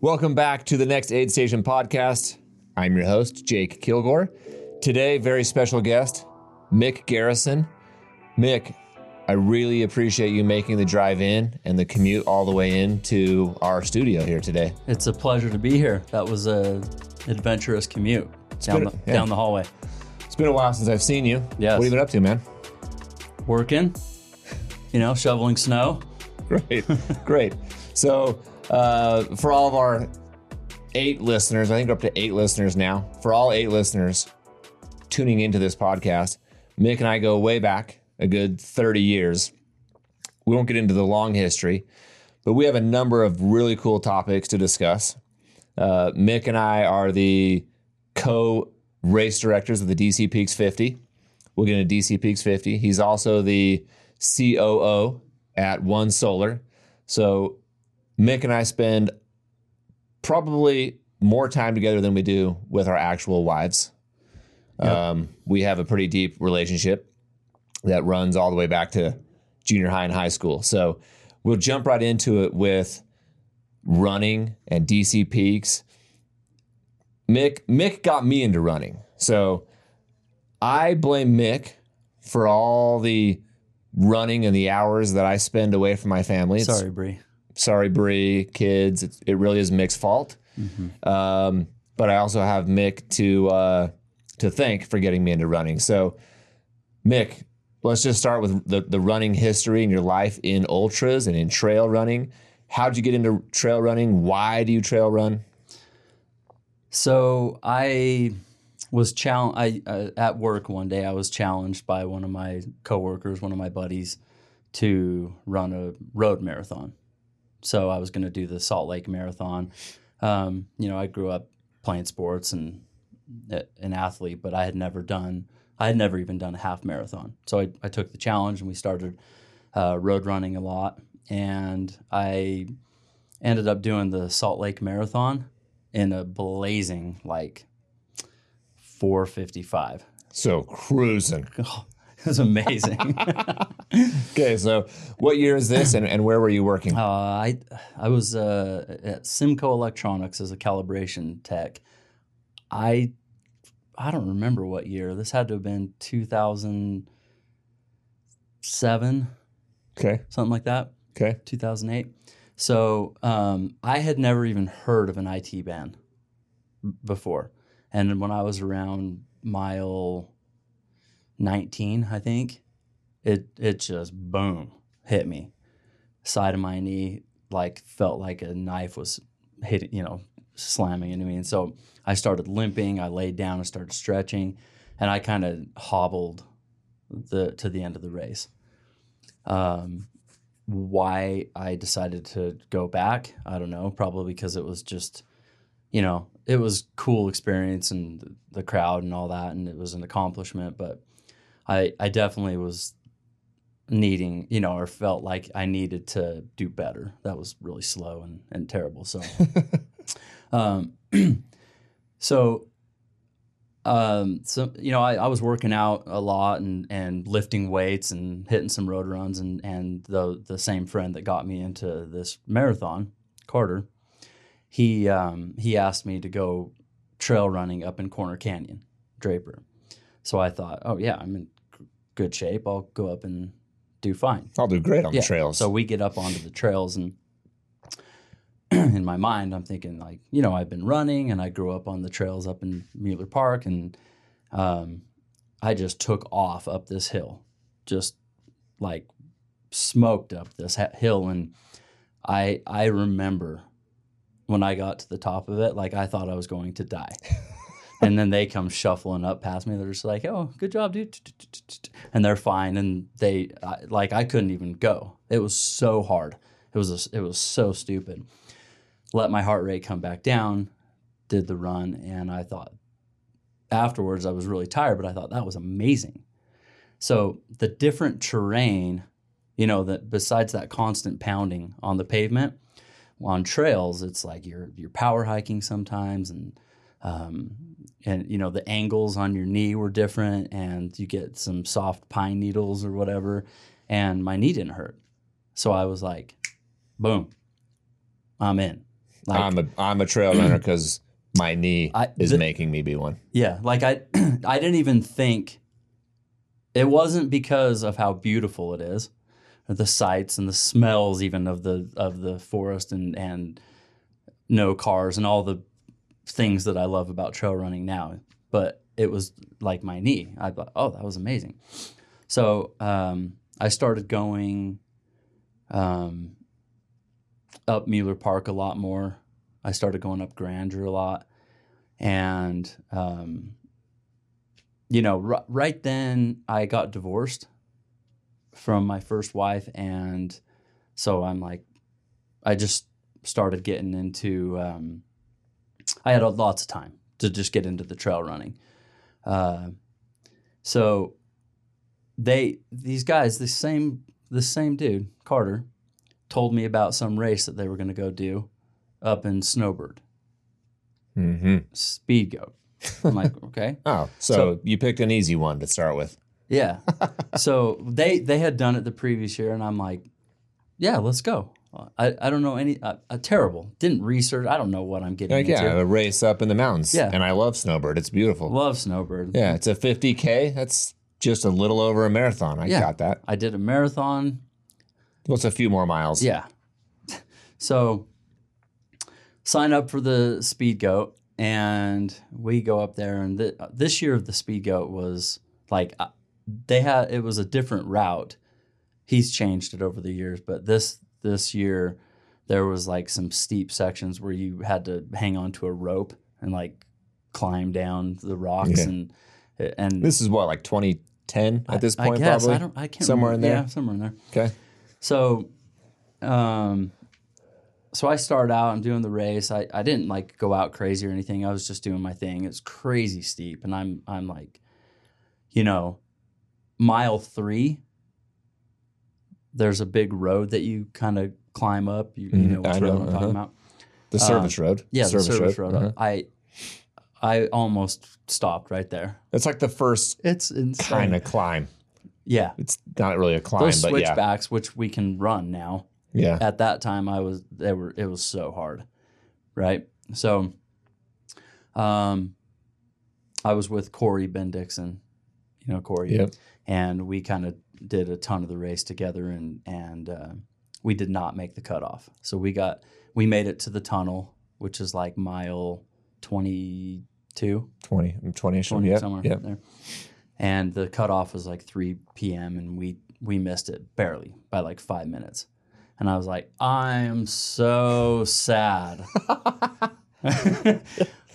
Welcome back to the next Aid Station podcast. I'm your host, Jake Kilgore. Today, very special guest, Mick Garrison. Mick, I really appreciate you making the drive in and the commute all the way into our studio here today. It's a pleasure to be here. That was a adventurous commute down been- the, yeah. down the hallway. It's been a while since I've seen you. Yes. What have you been up to, man? Working, you know, shoveling snow. Great, great. So, uh, for all of our eight listeners, I think we're up to eight listeners now. For all eight listeners tuning into this podcast, Mick and I go way back a good 30 years. We won't get into the long history, but we have a number of really cool topics to discuss. Uh, Mick and I are the co race directors of the DC Peaks 50. We'll get into DC Peaks 50. He's also the COO at One Solar. So Mick and I spend probably more time together than we do with our actual wives. Um, we have a pretty deep relationship that runs all the way back to junior high and high school. So we'll jump right into it with running and DC Peaks. Mick Mick got me into running. So I blame Mick for all the running and the hours that I spend away from my family. It's- Sorry, Bree. Sorry, Bree, kids. It's, it really is Mick's fault. Um, but I also have Mick to uh, to thank for getting me into running. So, Mick, let's just start with the, the running history and your life in ultras and in trail running. How'd you get into trail running? Why do you trail run? So I was challenged. I uh, at work one day. I was challenged by one of my coworkers, one of my buddies, to run a road marathon. So I was going to do the Salt Lake Marathon. Um, you know, I grew up playing sports and uh, an athlete, but I had never done. I had never even done a half marathon. So I, I took the challenge and we started uh, road running a lot. And I ended up doing the Salt Lake Marathon in a blazing like 455. So cruising. It was amazing. Okay, so what year is this, and, and where were you working? uh, I I was uh, at Simco Electronics as a calibration tech. I I don't remember what year. This had to have been 2007, Okay, something like that. okay, 2008. So um, I had never even heard of an IT band b- before. And when I was around mile 19, I think, it it just boom hit me. Side of my knee like felt like a knife was hitting, you know, slamming into me. And so I started limping. I laid down and started stretching, and I kind of hobbled the to the end of the race. Um, why I decided to go back, I don't know. Probably because it was just, you know, it was cool experience and the- the crowd and all that, and it was an accomplishment. But I I definitely was needing, you know, or felt like I needed to do better. That was really slow and, and terrible. So, um, so, um, so you know, I, I was working out a lot and and lifting weights and hitting some road runs and and the the same friend that got me into this marathon, Carter, he um, he asked me to go trail running up in Corner Canyon, Draper. So I thought, oh yeah, I'm in good shape. I'll go up and do fine. I'll do great on Yeah. the trails. So we get up onto the trails, and in my mind, I'm thinking like, you know, I've been running, and I grew up on the trails up in Mueller Park, and um, I just took off up this hill, just like smoked up this ha- hill, and I I remember when I got to the top of it, like I thought I was going to die. and then they come shuffling up past me. They're just like, "Oh, good job, dude," and they're fine. And they like I couldn't even go. It was so hard. It was a, it was so stupid. Let my heart rate come back down. Did the run, and I thought afterwards I was really tired, but I thought that was amazing. So the different terrain, you know, that besides that constant pounding on the pavement, on trails, it's like you're you're power hiking sometimes, and um, and you know the angles on your knee were different, and you get some soft pine needles or whatever, and my knee didn't hurt, so I was like, boom, I'm in. Like, I'm a I'm a trail runner because my knee I- is making me be one. Yeah, like I I didn't even think it wasn't because of how beautiful it is, or the sights and the smells even of the of the forest and and no cars and all the things that I love about trail running now. But it was like my knee. I thought, oh, that was amazing. So um, I started going um, up Mueller Park a lot more. I started going up Grandeur a lot and um, you know r- right then i got divorced from my first wife and so i'm like i just started getting into um, i had lots of time to just get into the trail running uh, so they these guys the same the same dude carter told me about some race that they were going to go do up in snowbird hmm speed goat. I'm like, okay. Oh, so, So- you picked an easy one to start with. Yeah. so they they had done it the previous year, and I'm like, yeah, let's go. I, I don't know any uh, uh, terrible. Didn't research. I don't know what I'm getting Like, into. yeah, a race up in the mountains. Yeah. and I love Snowbird. It's beautiful. Love snowbird. yeah, it's a 50k. That's just a little over a marathon. I Yeah. got that. I did a marathon. What's a few more miles? Yeah. So sign up for the speed goat, and we go up there. And th- this year, the speed goat was like uh, they had it was a different route. He's changed it over the years, but this this year there was like some steep sections where you had to hang on to a rope and like climb down the rocks Yeah. and and This is what, like 2010 at this point, I guess probably? I don't I can't Somewhere in there? Yeah, somewhere in there. Okay. So, um, so I start out. I'm doing the race. I, I didn't like go out crazy or anything. I was just doing my thing. It's crazy steep, and I'm I'm like, you know, mile three. There's a big road that you kind of climb up. You, you Mhm, know what I road know, I'm talking uh-huh. about? The service road. Yeah, the service, road. Uh-huh. I I almost stopped right there. It's like the first It's insane. kind of climb. Yeah, It's not really a climb, those but yeah. switchbacks, which we can run now. Yeah. at that time I was they were it was so hard. Right? So um I was with Corey Ben Dixon, you know Corey, Yep. And we kind of did a ton of the race together, and and uh, we did not make the cutoff. So we got we made it to the tunnel, which is like mile twenty two, 20, 20 ish. 20 Yeah. somewhere Yeah. there. And the cutoff was like 3 p.m. and we we missed it barely by like five minutes. And I was like, I'm so sad. oh,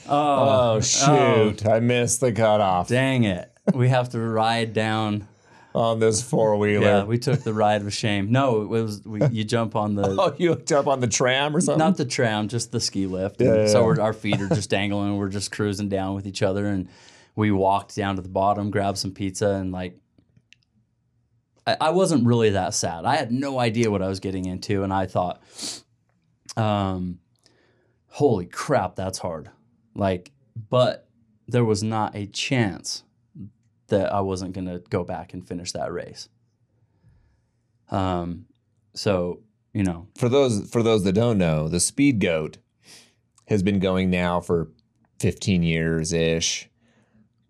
Oh, shoot. I missed the cutoff dang it. We have to ride down. on this four wheeler. Yeah, we took the ride of shame. No, it was we, you jump on the oh, you hooked up on the tram or something? not the tram, just the ski lift. Yeah, yeah, so our feet are just dangling. and We're just cruising down with each other, and we walked down to the bottom, grabbed some pizza, and like, I, I wasn't really that sad. I had no idea what I was getting into, and I thought, um, holy crap, that's hard. Like, but there was not a chance that I wasn't going to go back and finish that race. Um, so you know, for those for those that don't know, the Speed Goat has been going now for 15 years ish.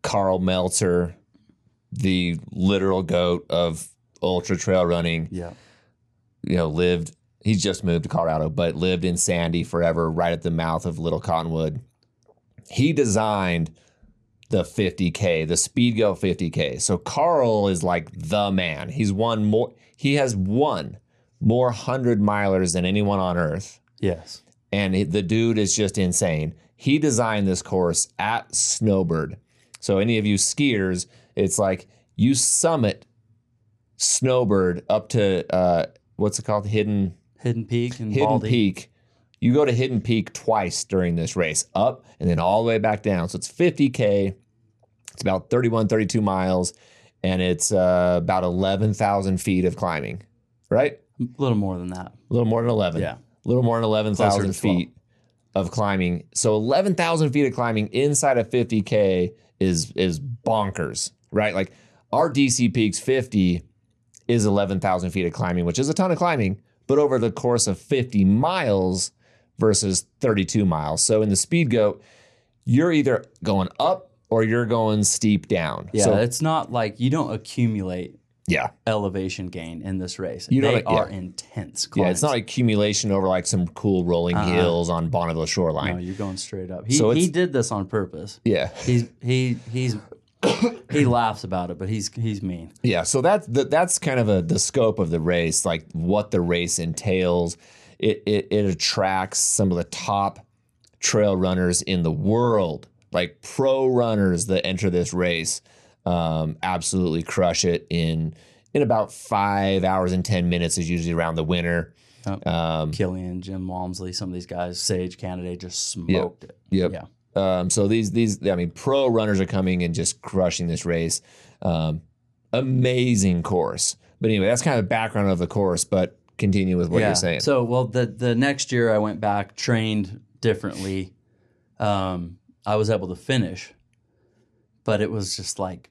Karl Meltzer, the literal goat of ultra trail running, yeah. you know, lived he's just moved to Colorado, but lived in Sandy forever, right at the mouth of Little Cottonwood. He designed the 50K, the Speed Goat 50K. So Karl is like the man. He's won more, he has won more 100 milers than anyone on earth. Yes. And the dude is just insane. He designed this course at Snowbird. So, any of you skiers, it's like you summit Snowbird up to uh, what's it called? Hidden Hidden Peak and Hidden Baldy. Peak. You go to Hidden Peak twice during this race, up and then all the way back down. So it's 50K. It's about 31, 32 miles, and it's uh, about 11,000 feet of climbing, right? A little more than that. A little more than 11. Yeah. A little more than 11,000 Closer to 12. feet of climbing. So 11,000 feet of climbing inside of 50K is, is bonkers, right? Like our DC Peaks 50 is 11,000 feet of climbing, which is a ton of climbing. But over the course of 50 miles, versus 32 miles. So in the speed goat, you're either going up or you're going steep down. Yeah, So it's not like you don't accumulate yeah. elevation gain in this race. You they don't- yeah. are intense. Yeah, it's not accumulation over like some cool rolling uh-huh. hills on Bonneville shoreline. No, you're going straight up. He So he did this on purpose. Yeah. He's he he's he laughs about it, but he's he's mean. Yeah, so that's the, that's kind of a the scope of the race, like what the race entails. It, it it attracts some of the top trail runners in the world, like pro runners that enter this race. Um, absolutely crush it in in about five hours and ten minutes is usually around the winner. Yep. Um, Kilian, Jim Walmsley, some of these guys, Sage Canaday just smoked it. Yep. Yeah. Um, so these these I mean pro runners are coming and just crushing this race. Um, amazing course. But anyway, that's kind of the background of the course. But continue with what you're saying. So, well, the the next year I went back, trained differently. Um, I was able to finish, but it was just like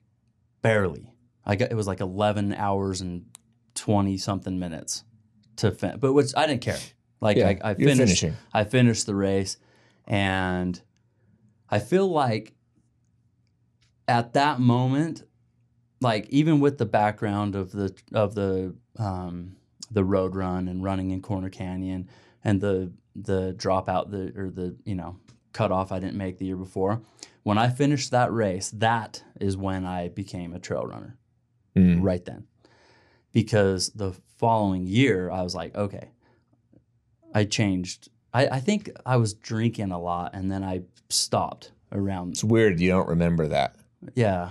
barely. I got it was like eleven hours and twenty something minutes to finish, but which I didn't care. Like Yeah, I, I finished. finishing. I finished the race, and I feel like at that moment, like even with the background of the of the um, the road run and running in Corner Canyon and the the dropout the or the you know cutoff I didn't make the year before. When I finished that race, that is when I became a trail runner. Mm. Right then, because the following year I was like, okay, I changed. I, I think I was drinking a lot, and then I stopped around. It's weird you don't remember that. Yeah,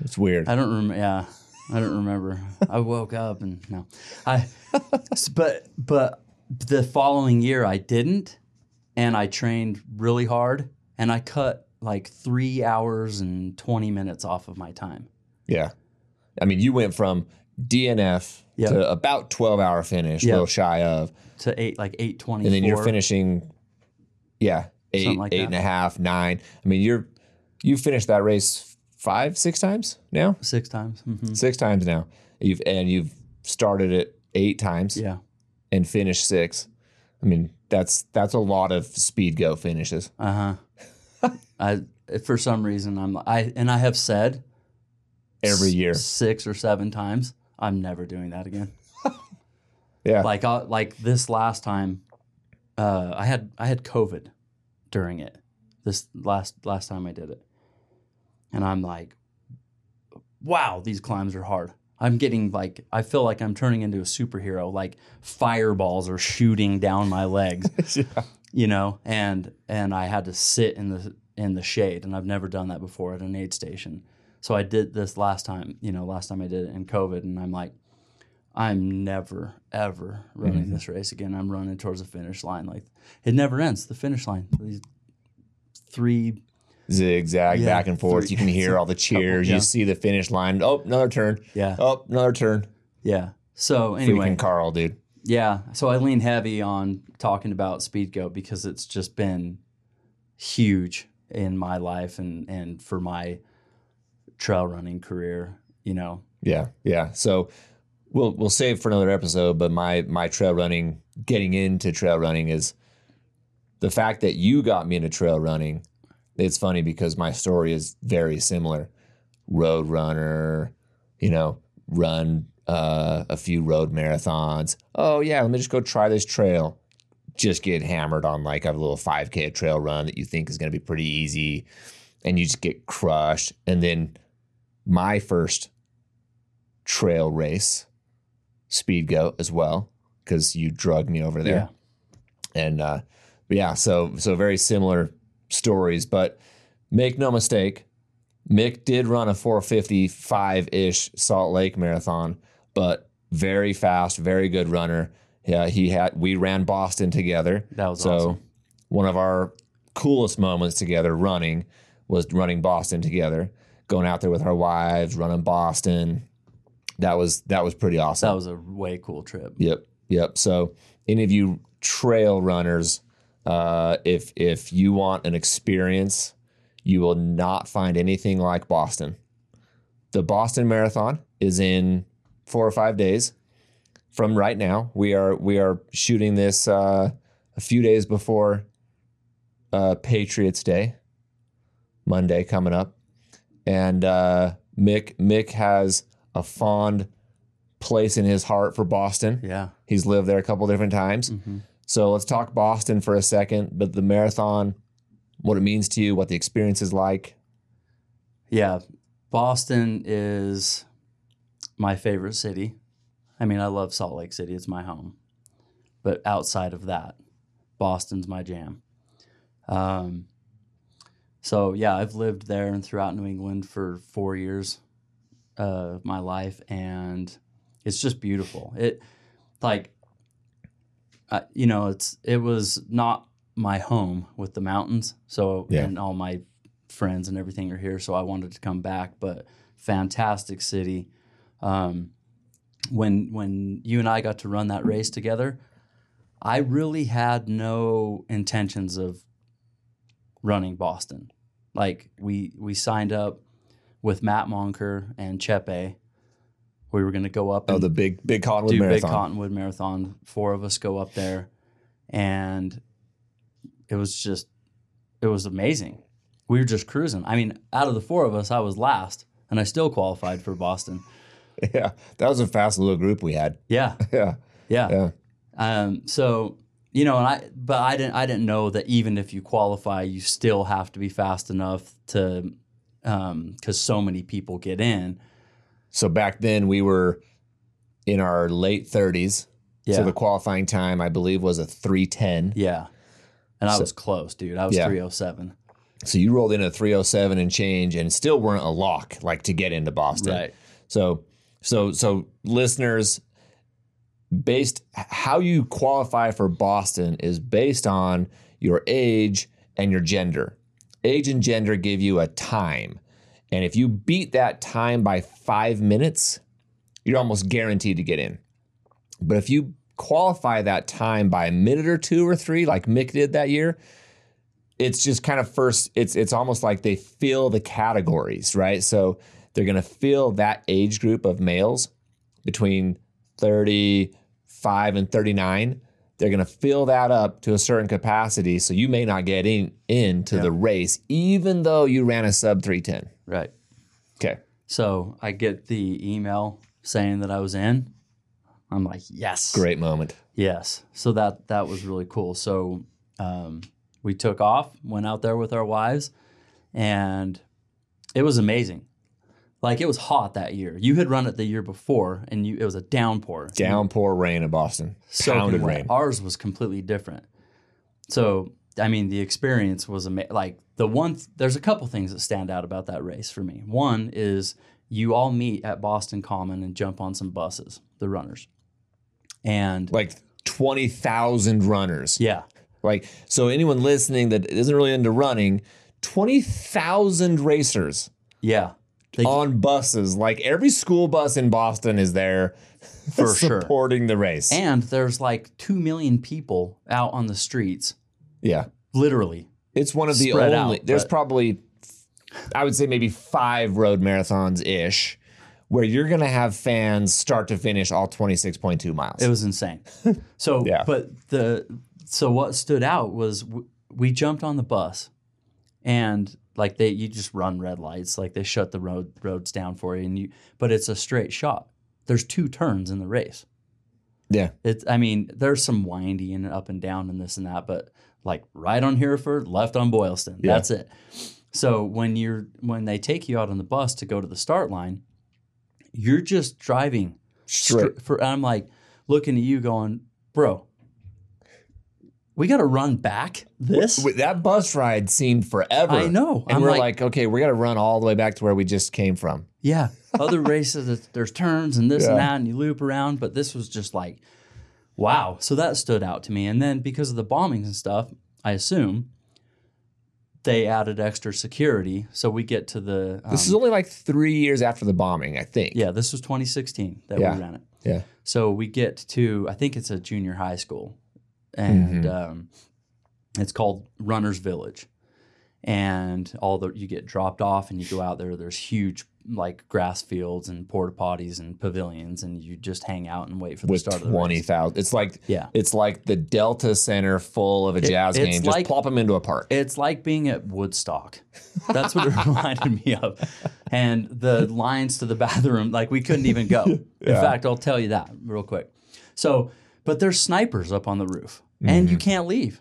It's weird. I don't remember. Yeah, I don't remember. I woke up and no, I. but but the following year I didn't, and I trained really hard, and I cut like three hours and twenty minutes off of my time. yeah. I mean, you went from DNF Yep. to about 12 hour finish, a little shy of, To eight like eight twenty. and then you're finishing, yeah, eight, like eight that. and a half, nine. I mean, you're you finished that race five, six times now, six times. hmm six times now. You've and you've started it eight times Yeah. and finished six. I mean, that's that's a lot of speed go finishes. Uh huh. I for some reason I'm I and I have said Every s- year. six or seven times I'm never doing that again. Yeah, like I, like this last time, uh, I had I had COVID during it. This last last time I did it, and I'm like, wow, these climbs are hard. I'm getting like I feel like I'm turning into a superhero. Like fireballs are shooting down my legs, you know. And and I had to sit in the in the shade, and I've never done that before at an aid station. So I did this last time, you know, last time I did it in COVID, and I'm like, I'm never ever running Mm-hmm. this race again. I'm running towards the finish line. Like it never ends. The finish line. These three. Zigzag Yeah, back and forth. You can hear all the cheers. yeah. You see the finish line. Oh, another turn. Yeah. Oh, another turn. Yeah. So anyway, Freaking Karl, dude. yeah. So I lean heavy on talking about speed goat because it's just been huge in my life and and for my trail running career. You know. Yeah, yeah. So we'll we'll save for another episode. But my my trail running, getting into trail running is the fact that you got me into trail running. It's funny because my story is very similar. Road runner, you know, run uh, a few road marathons. Oh yeah, let me just go try this trail. Just get hammered on like a little 5K trail run that you think is going to be pretty easy, and you just get crushed. And then my first trail race, speed go as well, because you drugged me over there. Yeah. And uh, yeah, so so very similar stories, but make no mistake, Mick did run a 455 ish Salt Lake marathon, but very fast, very good runner. Yeah, he had we ran Boston together. That was so awesome. one of our coolest moments together running was running Boston together, going out there with our wives, running Boston. That was that was pretty awesome. That was a way cool trip. Yep, yep. So any of you trail runners, uh, if if you want an experience, you will not find anything like Boston. The Boston Marathon is in four or five days from right now. We are we are shooting this uh, a few days before uh, Patriots Day, Monday coming up, and uh, Mick Mick has a fond place in his heart for Boston. Yeah. He's lived there a couple different times. hmm So let's talk Boston for a second. But the marathon, what it means to you, what the experience is like. Yeah. Boston is my favorite city. I mean, I love Salt Lake City, it's my home. But outside of that, Boston's my jam. Um, so, yeah, I've lived there and throughout New England for four years uh, of my life, and it's just beautiful. It, like, uh, you know, it's it was not my home with the mountains. So Yeah. and all my friends and everything are here, so I wanted to come back. But fantastic city. Um, when when you and I got to run that race together, I really had no intentions of running Boston. Like we we signed up with Matt Monker and Chepe. We were going to go up Oh, the big big Cottonwood do Marathon. Big Cottonwood Marathon. Four of us go up there, and it was just, it was amazing. We were just cruising. I mean, out of the four of us, I was last, and I still qualified for Boston. yeah, that was a fast little group we had. Yeah, Yeah, yeah. yeah, Um, so you know, and I, but I didn't, I didn't know that even if you qualify, you still have to be fast enough to, um, because so many people get in. So back then we were in our late 30s. Yeah, So the qualifying time, I believe, was a 310. yeah. And I So- was close, dude. I was Yeah. three oh seven. So you rolled in a 307 and change and still weren't a lock like to get into Boston. Right. So so so listeners based how you qualify for Boston is based on your age and your gender. Age and gender give you a time. And if you beat that time by 5 minutes, you're almost guaranteed to get in. But if you qualify that time by a minute or two or three like Mick did that year, it's just kind of first it's it's almost like they fill the categories, right? So they're going to fill that age group of males between 35 and 39. They're going to fill that up to a certain capacity so you may not get in into the race even though you ran a sub 310. Right. So I get the email saying that I was in. I'm like, yes, Great moment. yes. So that that was really cool. So um, we took off, went out there with our wives, and it was amazing. Like it was hot that year. You had run it the year before, and you it was a downpour. Downpour rain in Boston. soaking Pounded wet. rain. Ours was completely different. So, I mean, the experience was amazing. Like the one, th- there's a couple things that stand out about that race for me. One is you all meet at Boston Common and jump on some buses, the runners, and Like 20,000 runners. yeah, Like, so anyone listening that isn't really into running, 20,000 racers yeah, they, on buses. Like every school bus in Boston is there For sure. supporting the race. and there's like two million people out on the streets, yeah. literally. It's one of the only, out, there's but- probably, I would say maybe five road marathons ish where you're going to have fans start to finish all 26.2 miles. It was insane. So, Yeah. but the so what stood out was w- we jumped on the bus, and like they you just run red lights, like they shut the road roads down for you, and you but it's a straight shot. There's two turns in the race. yeah. It's I mean there's some windy and up and down and this and that, but like right on Hereford, left on Boylston. Yeah. That's it. So when you're when they take you out on the bus to go to the start line, you're just driving Straight. str- for and I'm like looking at you going, bro, we got to run back this. With- That bus ride seemed forever. I know. And I'm we're like, like, okay, we got to run all the way back to where we just came from. yeah. Other races, there's turns and this and that, and you loop around, but this was just like, wow. So that stood out to me. And then because of the bombings and stuff, I assume they added extra security. So we get to the um, This is only like three years after the bombing, I think. yeah, this was 2016 that Yeah. we ran it. Yeah. So we get to, I think it's a junior high school, and Mhm. um, it's called Runners Village. And all the you get dropped off, and you go out there. There's huge like grass fields and porta potties and pavilions, and you just hang out and wait for the with start of the twenty race. thousand. It's like Yeah. it's like the Delta Center full of a jazz game. Just like- plop them into a park. It's like being at Woodstock. That's what it reminded me of. And the lines to the bathroom, like we couldn't even go. In Yeah. fact, I'll tell you that real quick. So, but there's snipers up on the roof, and Mm-hmm. you can't leave.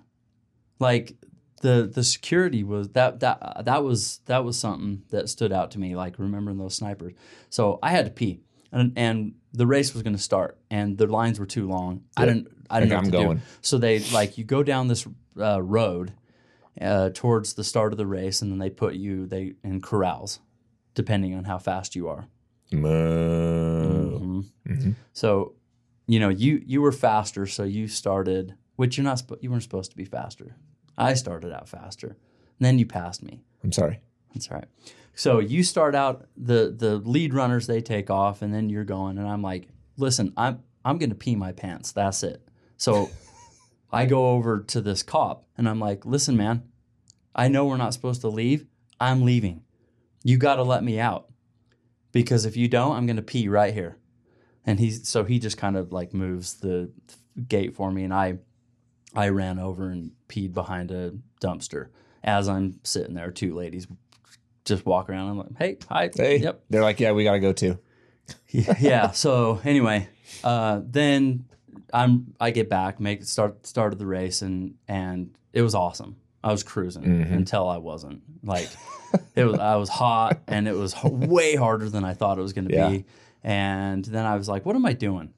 Like the the security was that that that was that was something that stood out to me. Like remembering those snipers. So I had to pee, and and the race was going to start, and the lines were too long. I didn't I didn't know what I'm to going. do. So they like you go down this uh, road uh, towards the start of the race, and then they put you they in corrals, depending on how fast you are. Moo. Mhm. So, you know, you you were faster, so you started. Which you're not. You weren't supposed to be faster. I started out faster, and then you passed me. I'm sorry. That's all right. So you start out the the lead runners they take off, and then you're going, and I'm like, listen, I'm I'm gonna pee my pants. That's it. So I go over to this cop, and I'm like, listen, man, I know we're not supposed to leave. I'm leaving. You got to let me out because if you don't, I'm gonna pee right here. And he's so he just kind of like moves the gate for me, and I I ran over and peed behind a dumpster as I'm sitting there. Two ladies just walk around. I'm like, hey, hi, Hey. yep, They're like, yeah, we got to go too. yeah. So anyway, uh, then I'm I get back, make start start of the race, and and it was awesome. I was cruising Mhm. until I wasn't. Like it was I was hot, and it was way harder than I thought it was going to Yeah. be. And then I was like, what am I doing?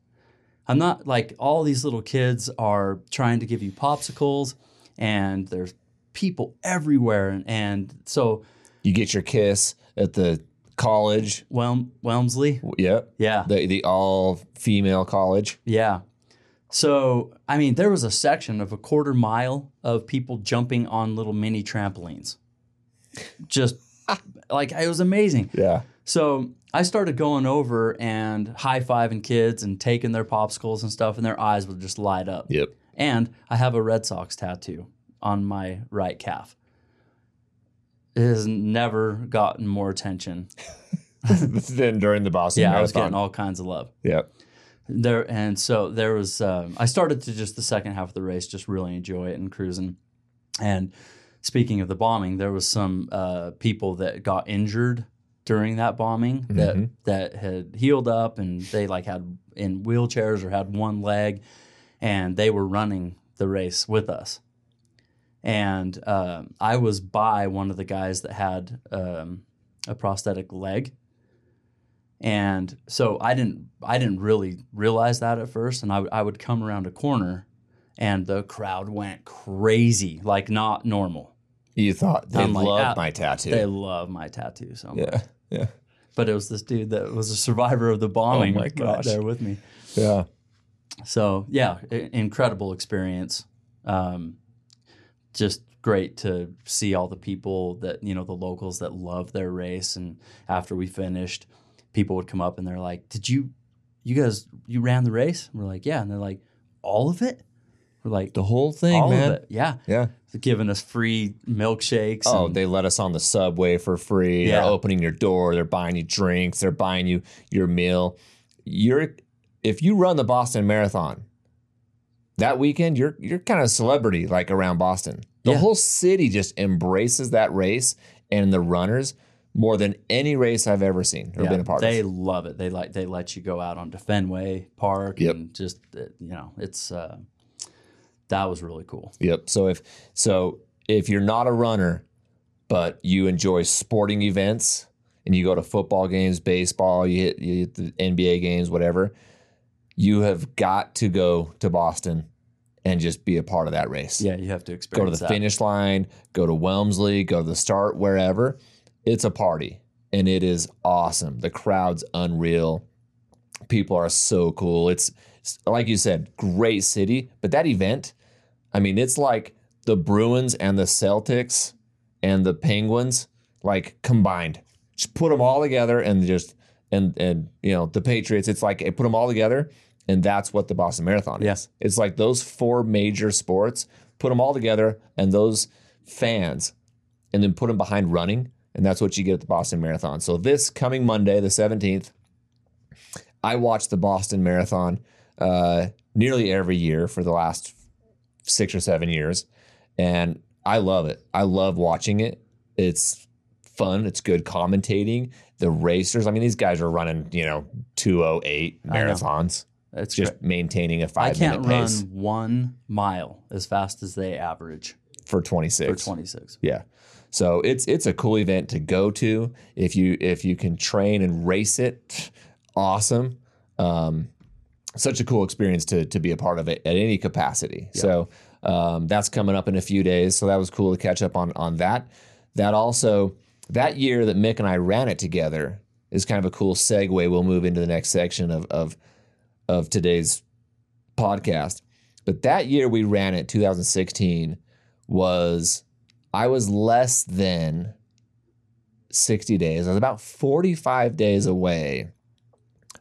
I'm not like all these little kids are trying to give you popsicles, and there's people everywhere, and, and so You get your kiss at the college. Welm, Welmsley, Yep. yeah, The the all female college. Yeah. So, I mean, there was a section of a quarter mile of people jumping on little mini trampolines. Just like it was amazing. Yeah. So, I started going over and high fiving kids and taking their popsicles and stuff, and their eyes would just light up. Yep. And I have a Red Sox tattoo on my right calf. It has never gotten more attention. than during the Boston Yeah, I was getting all kinds of love. Yep. there and so there was um, i started to just the second half of the race just really enjoy it and cruising and speaking of the bombing there was some uh, people that got injured during that bombing that Mhm. that had healed up and they like had in wheelchairs or had one leg and they were running the race with us and um, i was by one of the guys that had um, a prosthetic leg and so I didn't I didn't really realize that at first, and I, I would come around a corner, and the crowd went crazy, like not normal. You thought they I'm like, loved ah, my tattoo. They love my tattoo so much. yeah. Yeah. But it was this dude that was a survivor of the bombing Oh my right gosh. there with me. Yeah. So yeah, incredible experience. Um, just great to see all the people that you know the locals that love their race. And after we finished, people would come up and they're like, "Did you, you guys, you ran the race?" And we're like, "Yeah," and they're like, "All of it?" We're like, The whole thing, "All man. of it?" Yeah, Yeah. They're giving us free milkshakes. Oh, and- they let us on the subway for free. Yeah. They're opening your door. They're buying you drinks. They're buying you your meal. You're if you run the Boston Marathon that weekend, you're you're kind of a celebrity like around Boston. The Yeah. whole city just embraces that race and the runners more than any race I've ever seen or yeah, been a part they of. love it. They like they let you go out onto Fenway Park Yep. and just uh, you know it's uh, that was really cool. Yep. So if so if you're not a runner, but you enjoy sporting events and you go to football games, baseball, you hit, you hit the NBA games, whatever, you have got to go to Boston and just be a part of that race. Yeah, you have to experience. Go to the that. finish line, go to Welmsley, go to the start, wherever. It's a party and it is awesome. The crowd's unreal. People are so cool. It's- like you said, great city, but that event, I mean, it's like the Bruins and the Celtics and the Penguins like combined. Just put them all together and just and and you know, the Patriots, it's like put them all together and that's what the Boston Marathon is. It's like those four major sports, put them all together and those fans and then put them behind running and that's what you get at the Boston Marathon. So this coming Monday, the 17th, I watch the Boston Marathon uh, nearly every year for the last six or seven years, and I love it. I love watching it. It's fun. It's good commentating. The racers, I mean, these guys are running, you know, 208 marathons, It's just great. maintaining a five I can't minute run pace one mile as fast as they average for twenty six. for 26. 26. Yeah. So it's it's a cool event to go to if you if you can train and race it. Awesome. Um, such a cool experience to to be a part of it at any capacity. So um, that's coming up in a few days. So that was cool to catch up on on that. That also that year that Mick and I ran it together is kind of a cool segue. We'll move into the next section of of of today's podcast. But that year we ran it, 2016, was I was less than 60 days. I was about 45 days away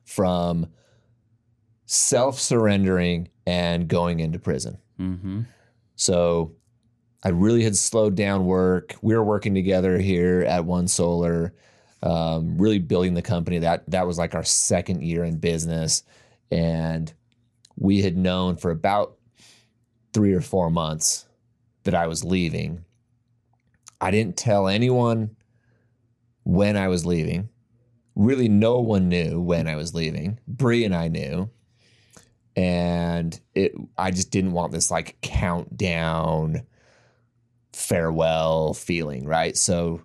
from self surrendering and going into prison. Mm-hmm. So I really had slowed down work. We were working together here at One Solar, um, really building the company. That that was like our second year in business, and we had known for about three or four months that I was leaving. I didn't tell anyone when I was leaving. Really, no one knew when I was leaving. Bree and I knew and it I just didn't want this like countdown farewell feeling, right? So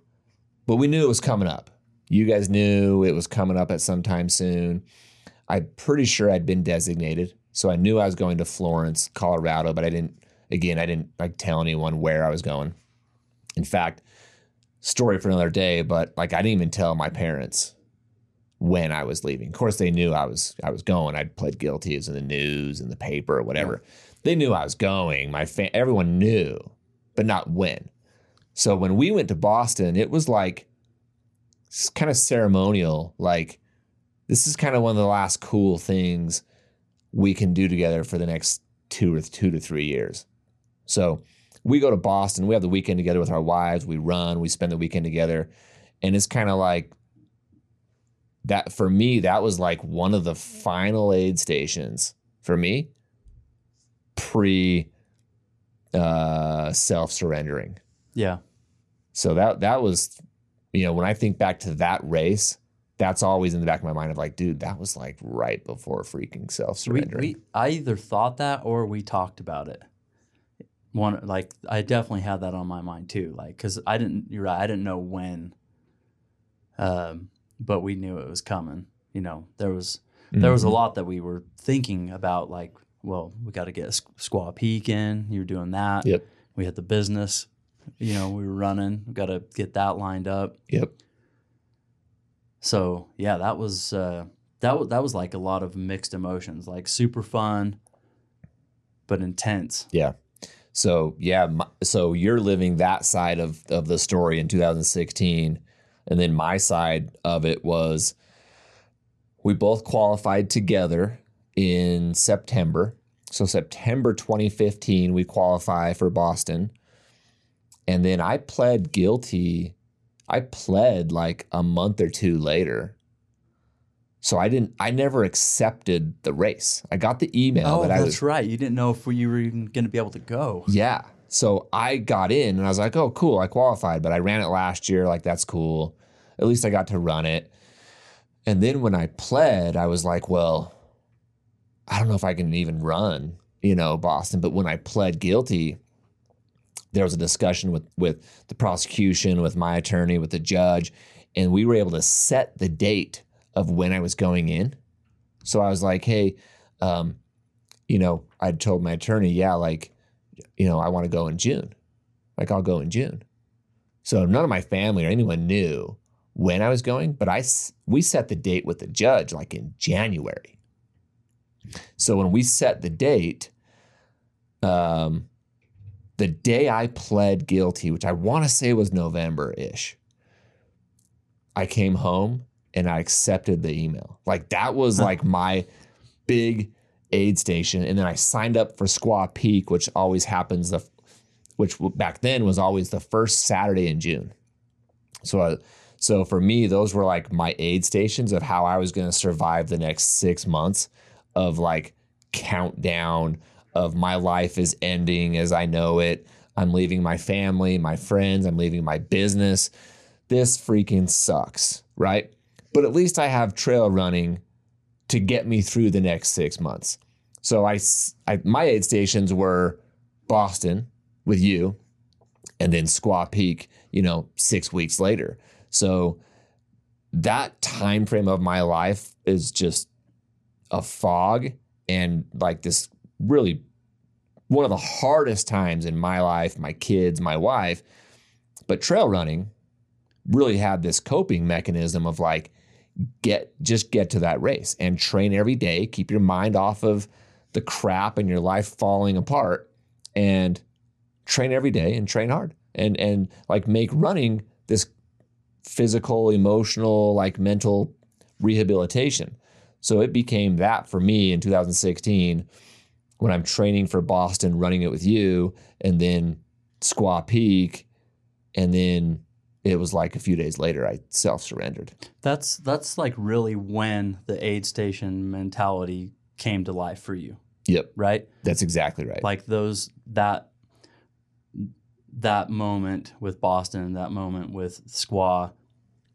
but we knew it was coming up. You guys knew it was coming up at some time soon. I'm pretty sure I'd been designated. So I knew I was going to Florence, Colorado, but I didn't again, I didn't like tell anyone where I was going. In fact, story for another day, but like I didn't even tell my parents when I was leaving. Of course, they knew I was I was going. I'd pled guilty. It was in the news and the paper or whatever. They knew I was going. My fa- everyone knew, but not when. So when we went to Boston, it was like kind of ceremonial. Like this is kind of one of the last cool things we can do together for the next two or two to three years. So we go to Boston. We have the weekend together with our wives. We run. We spend the weekend together, and it's kind of like that for me that was like one of the final aid stations for me pre uh self surrendering Yeah. so that that was you know when i think back to that race that's always in the back of my mind of like dude that was like right before freaking self We, surrendering we I either thought that or we talked about it. One like I definitely had that on my mind too. Like because I didn't. You're right. I didn't know when. Um, but we knew it was coming. You know, there was there was a Mhm. lot that we were thinking about. Like, well, we got to get Squ- Squaw Peak in. You're doing that. Yep. We had the business. You know, we were running. We got to get that lined up. yep So yeah, that was uh, that was that was like a lot of mixed emotions, like super fun, but intense. Yeah. So yeah, my, so you're living that side of of the story in 2016, and then my side of it was we both qualified together in September. So September 2015, we qualify for Boston, and then I pled guilty. I pled like a month or two later. So I didn't. I never accepted the race. I got the email oh, that I that's was right. You didn't know if you were even going to be able to go. yeah. So I got in and I was like, oh, cool. I qualified, but I ran it last year. Like, that's cool. At least I got to run it. And then when I pled, I was like, well, I don't know if I can even run, you know, Boston. But when I pled guilty, there was a discussion with, with the prosecution, with my attorney, with the judge, and we were able to set the date of when I was going in. So I was like, hey, um, you know, I told my attorney, yeah, like, you know, I want to go in June. Like, I'll go in June. So none of my family or anyone knew when I was going, but I we set the date with the judge like in January. So when we set the date, um, the day I pled guilty, which I want to say was November ish, I came home and I accepted the email. Like that was like my big aid station. And then I signed up for Squaw Peak, which always happens the, which back then was always the first Saturday in June. So, I, so for me, those were like my aid stations of how I was going to survive the next six months of like countdown of my life is ending as I know it. I'm leaving my family, my friends, I'm leaving my business. This freaking sucks, right? But at least I have trail running to get me through the next six months. So I, I my aid stations were Boston with you, and then Squaw Peak, you know, six weeks later. So that time frame of my life is just a fog and like this really one of the hardest times in my life, my kids, my wife. But trail running really had this coping mechanism of like get just get to that race and train every day, keep your mind off of the crap and your life falling apart and train every day and train hard and and like make running this physical, emotional, like mental rehabilitation. So it became that for me in 2016 when I'm training for Boston, running it with you, and then Squaw Peak, and then it was like a few days later I self surrendered. That's that's like really when the aid station mentality came to life for you. Yep. Right? That's exactly right. Like those that that moment with Boston, that moment with Squaw,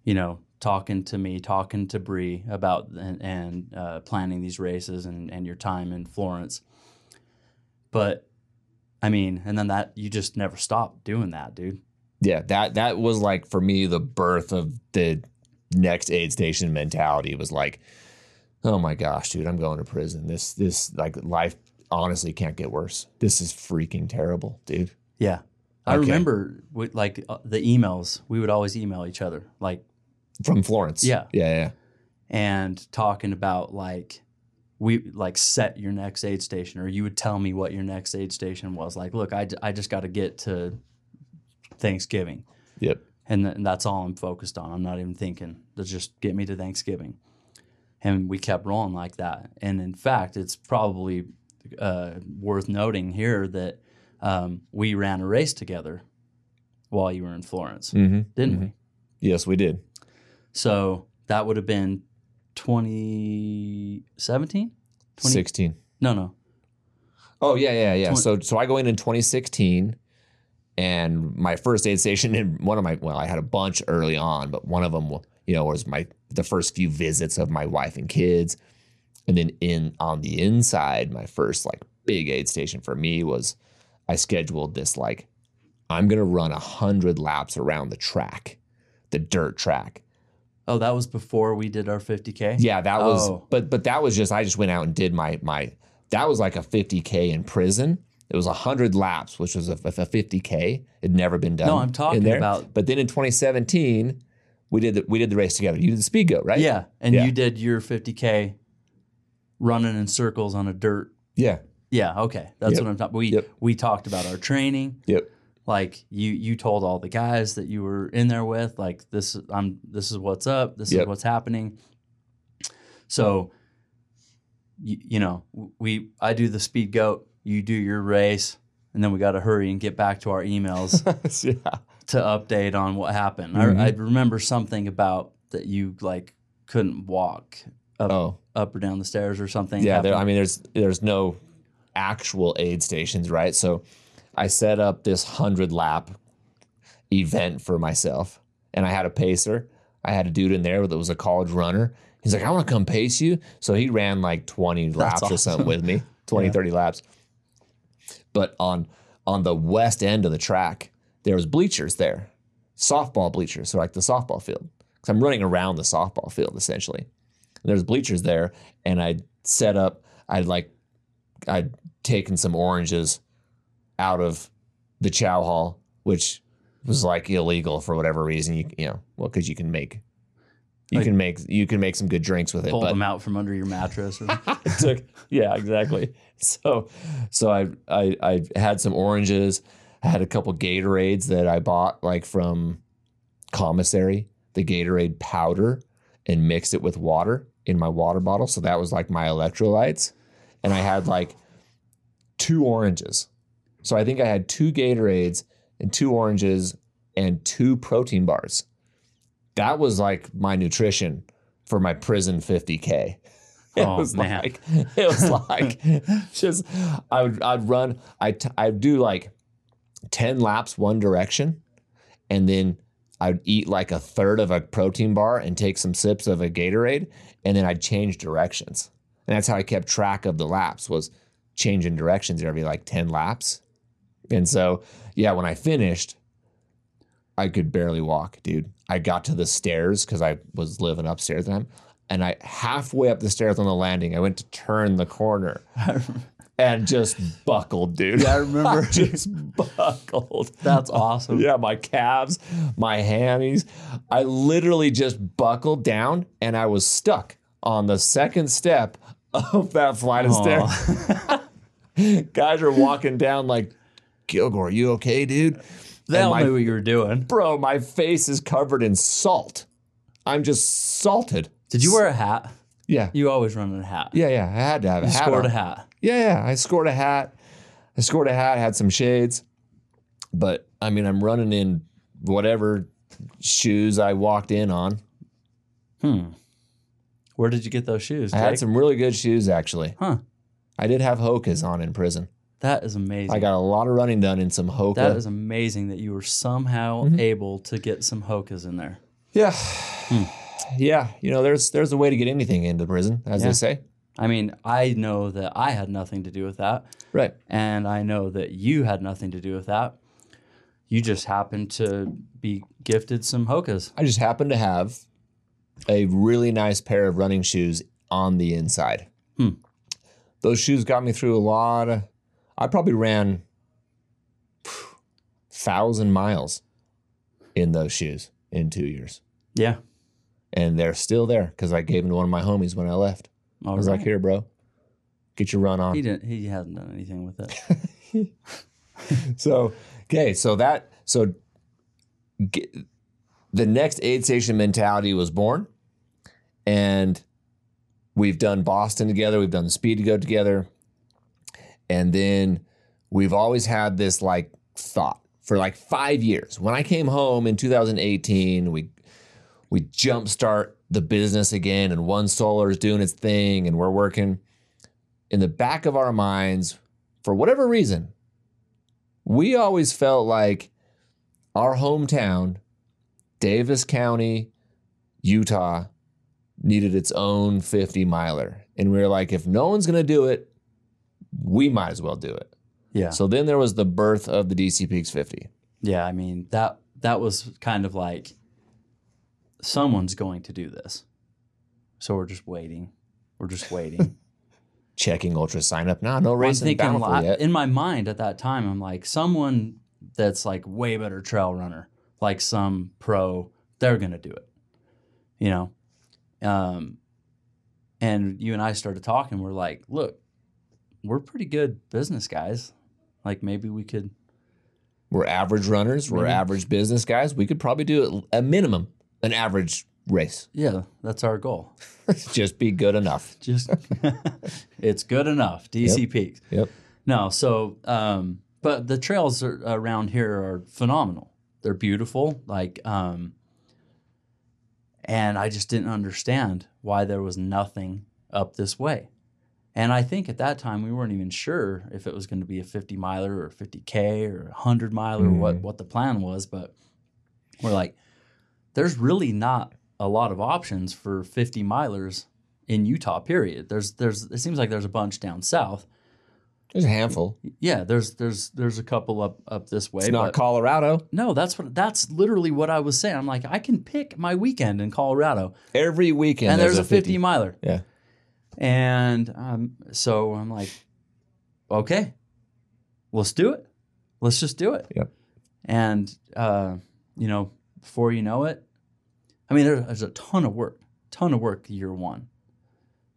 you know, talking to me, talking to Bree about and, and uh, planning these races and, and your time in Florence. But I mean, and then that you just never stopped doing that, dude. Yeah, that that was like for me the birth of the next aid station mentality. It was like, oh my gosh, dude, I'm going to prison. This this like life honestly can't get worse. This is freaking terrible, dude. Yeah. I Okay. remember like uh, the emails, we would always email each other, like From Florence. Yeah. Yeah, yeah. and talking about like we like set your next aid station or you would tell me what your next aid station was like look i, I just got to get to thanksgiving Yep. and, th- and that's all i'm focused on i'm not even thinking let's just get me to thanksgiving and we kept rolling like that and in fact it's probably uh, worth noting here that um, we ran a race together while you were in florence Mm-hmm. didn't we Yes, we did. So that would have been 2017? 20 16. No, no. Oh yeah, yeah, yeah. Twen- so so I go in in 2016, and my first aid station in one of my well, I had a bunch early on, but one of them, you know, was my the first few visits of my wife and kids, and then in on the inside, my first like big aid station for me was I scheduled this like I'm gonna run a hundred laps around the track, the dirt track. Oh, that was before we did our 50K? Yeah, that was Oh. but but that was just I just went out and did my my that was like a 50k in prison. It was 100 laps, which was a, a 50k. It'd never been done. No, I'm talking there. about- But then in 2017, we did the, we did the race together. You did the speed goat, right? Yeah. And Yeah. you did your 50K running in circles on a dirt. Yeah. Yeah, okay. That's Yep. what I'm talking We Yep. we talked about our training. Yep. Like you you told all the guys that you were in there with like this I'm this is what's up, this Yep. is what's happening. So you, you know, we I do the speed goat, you do your race, and then we got to hurry and get back to our emails. yeah. to update on what happened. Mhm. I, I remember something about that you like couldn't walk up, Oh. up or down the stairs or something. Yeah, there, I mean, there's there's no actual aid stations, right? So I set up this hundred lap event for myself, and I had a pacer. I had a dude in there that was a college runner. He's like, I want to come pace you. So he ran like 20 laps or something with me, 20, Yeah. 30 laps. But on on the west end of the track, there was bleachers there, softball bleachers, so like the softball field. Because I'm running around the softball field essentially. And there's bleachers there, and I set up. I'd like, I'd taken some oranges out of the chow hall, which was like illegal for whatever reason. You you know, well, because you can make. You Like- can make you can make some good drinks with it, but them out from under your mattress. It took yeah exactly so so I, I i had some oranges i had a couple gatorades that i bought like from commissary the gatorade powder and mixed it with water in my water bottle so that was like my electrolytes and i had like two oranges so i think i had two gatorades and two oranges and two protein bars that was like my nutrition for my prison 50k. It Oh, was man. like it was like just I would I'd run I I'd do like 10 laps one direction and then I'd eat like a third of a protein bar and take some sips of a Gatorade and then I'd change directions. And that's how I kept track of the laps was changing directions every like 10 laps. And so, yeah, when I finished, I could barely walk, dude. I got to the stairs because I was living upstairs then. And I halfway up the stairs on the landing, I went to turn the corner and just buckled, dude. Yeah, I remember. just buckled. That's awesome. Yeah, my calves, my hammies. I literally just buckled down and I was stuck on the second step of that flight of stairs. Guys are walking down like, Kilgore, you okay, dude? They And all my- knew what you were doing. Bro, my face is covered in salt. I'm just salted. Did you wear a hat? Yeah. You always run in a hat. Yeah, yeah. I had to have a You hat. scored on. a hat. Yeah, yeah. I scored a hat. I scored a hat, had some shades. But I mean, I'm running in whatever shoes I walked in on. Hmm. Where did you get those shoes? I had some really good shoes, actually. Huh. I did have Hoka's on in prison. That is amazing. I got a lot of running done in some Hoka. that is amazing that you were somehow Mm-hmm. able to get some hokas in there. yeah. Yeah. You know, there's there's a way to get anything into prison, as Yeah. they say. I mean, I know that I had nothing to do with that, Right. and I know that you had nothing to do with that. You just happened to be gifted some hokas. I just happened to have a really nice pair of running shoes on the inside. Hmm. Those shoes got me through a lot of. I probably ran thousand miles in those shoes in two years, Yeah. and they're still there because I gave them to one of my homies when I left. I was right. like, "Here, bro, get your run on." he didn't. He hasn't done anything with it. so okay so that so get, the next aid station mentality was born and we've done boston together we've done the Speed Goat together and then we've always had this like thought for like five years when i came home in 2018 we we jumpstart the business again and one solar is doing its thing and we're working in the back of our minds for whatever reason we always felt like our hometown, Davis County, Utah, needed its own 50 miler. And we were like, if no one's going to do it, we might as well do it. Yeah. So then there was the birth of the DC Peaks 50. Yeah, I mean that that was kind of like someone's going to do this. So we're just waiting. We're just waiting. Checking UltraSignup now. No I'm race in thinking Bountiful li- yet. in my mind at that time, I'm like, someone that's like way better trail runner, like some pro, they're gonna do it. You know? Um and you and I started talking, we're like, look, we're pretty good business guys. Like maybe we could We're average runners. We're average business guys. We could probably do a minimum, an average race. yeah, that's our goal. Just be good enough. just it's good enough dc peaks Yep. no so um but the trails are, around here are phenomenal they're beautiful like um and i just didn't understand why there was nothing up this way and i think at that time we weren't even sure if it was going to be a 50 miler or 50k or a 100 miler or what mm. what the plan was but we're like there's really not a lot of options for 50 milers in Utah. Period. There's there's it seems like there's a bunch down south. There's a handful. Yeah, there's there's there's a couple up up this way. It's not Colorado. no, that's what that's literally what I was saying. I'm like, I can pick my weekend in Colorado, Every weekend. and there's, a 50, miler. Yeah. And um, so I'm like, okay, let's do it. Let's just do it. Yep. And uh, you know, before you know it, I mean, there- there's a ton of work, ton of work year one,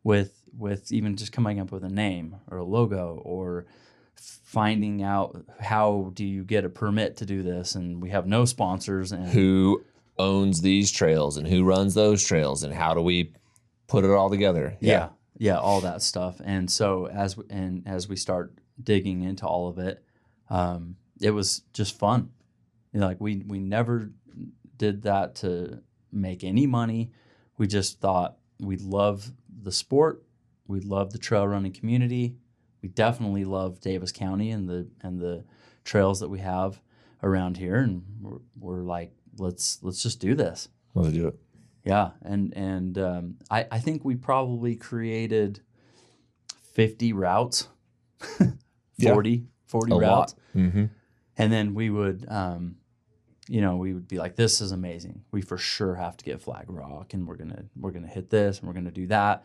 with with even just coming up with a name or a logo or finding out how do you get a permit to do this, and we have no sponsors and Who owns these trails and who runs those trails and how do we put it all together? yeah yeah all that stuff and so as and as we start digging into all of it um, it was just fun you know, like we we never did that to make any money. We just thought we love the sport. We love the trail running community. We definitely love Davis County and the and the trails that we have around here. And we're, we're like, let's let's just do this. Let's do it. Yeah, and and um, I I think we probably created fifty routes, 40, Yeah. 40 A routes. Mm-hmm. and then we would, um, you know, we would be like, "This is amazing. We for sure have to get Flag Rock, and we're gonna we're gonna hit this, and we're gonna do that."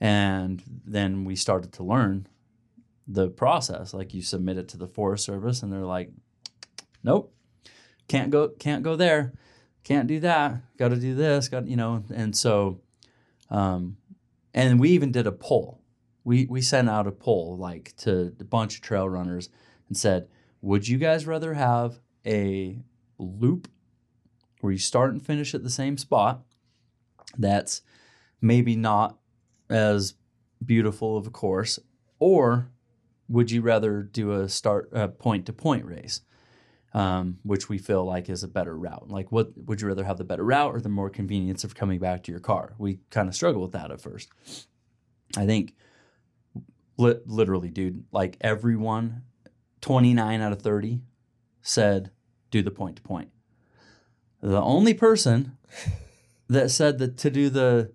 And then we started to learn the process. Like you submit it to the Forest Service, and they're like, "Nope, can't go, can't go there, can't do that. Got to do this. Got you know." And so, um, and we even did a poll. We we sent out a poll like to a bunch of trail runners and said, "Would you guys rather have a loop where you start and finish at the same spot that's maybe not as beautiful of a course or would you rather do a start a point to point race um, which we feel like is a better route like what would you rather have the better route or the more convenience of coming back to your car we kind of struggle with that at first i think li- literally dude like everyone 29 out of 30 said do the point to point. The only person that said that to do the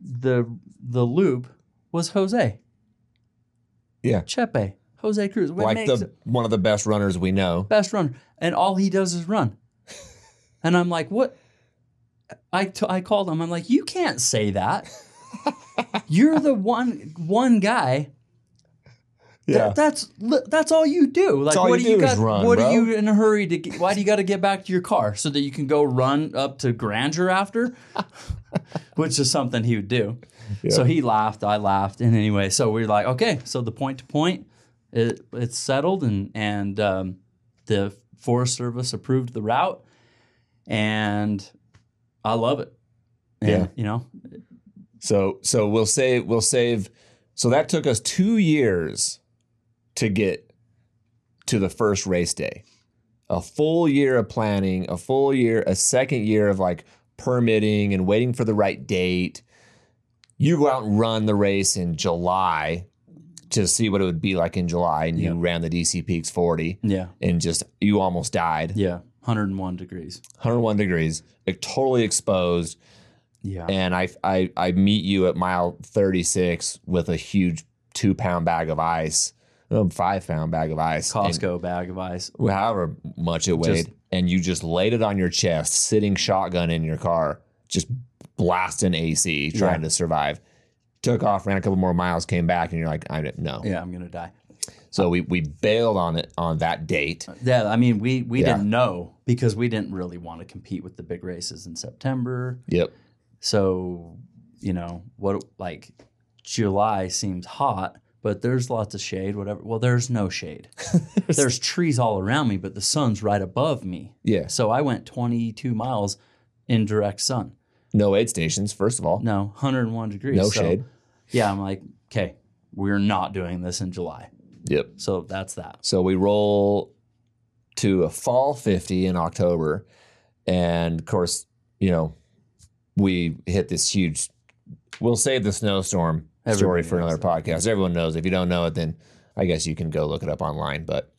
the the loop was Jose. Yeah. Chepe. Jose Cruz. What Like the one of the best runners we know. best runner. And all he does is run. And I'm like, what? I, t- I called him. I'm like, you can't say that. You're the one one guy Yeah. That- that's that's all you do. Like, what you do you got? run, what bro. are you in a hurry to? Get, why do you got to get back to your car so that you can go run up to Grandeur after? Which is something he would do. So he laughed. I laughed, and anyway, so we are like, okay, so the point to point, it, it's settled, and and um, the Forest Service approved the route, and I love it. And, Yeah. you know, So so we'll save we'll save so that took us two years to get to the first race day. A full year of planning, a full year, a second year of like permitting and waiting for the right date. You go out and run the race in July to see what it would be like in July, and you ran the DC Peaks 40 yeah, and just you almost died. yeah, 101 degrees. 101 degrees, like, totally exposed Yeah, and I, I I meet you at mile 36 with a huge two pound bag of ice, um, five pound bag of ice, and Costco bag of ice. however much it weighed, and you just laid it on your chest, sitting shotgun in your car, just blasting AC, trying Yeah. to survive. Took off, ran a couple more miles, came back, and you're like, I don't know. Yeah, I'm gonna die. So we we bailed on it on that date. Yeah, I mean, we we Yeah. didn't know because we didn't really want to compete with the big races in September. Yep. So, you know, what like July seems hot, but there's lots of shade, whatever. Well, there's no shade. there's trees all around me, but the sun's right above me. Yeah. So I went 22 miles in direct sun. No aid stations, first of all. No, 101 degrees. No So, shade. Yeah, I'm like, okay, we're not doing this in July. Yep. So that's that. So we roll to a fall 50 in October. And of course, you know, we hit this huge, we'll save the snowstorm story for another knows podcast. Everyone knows. If you don't know it, then I guess you can go look it up online. But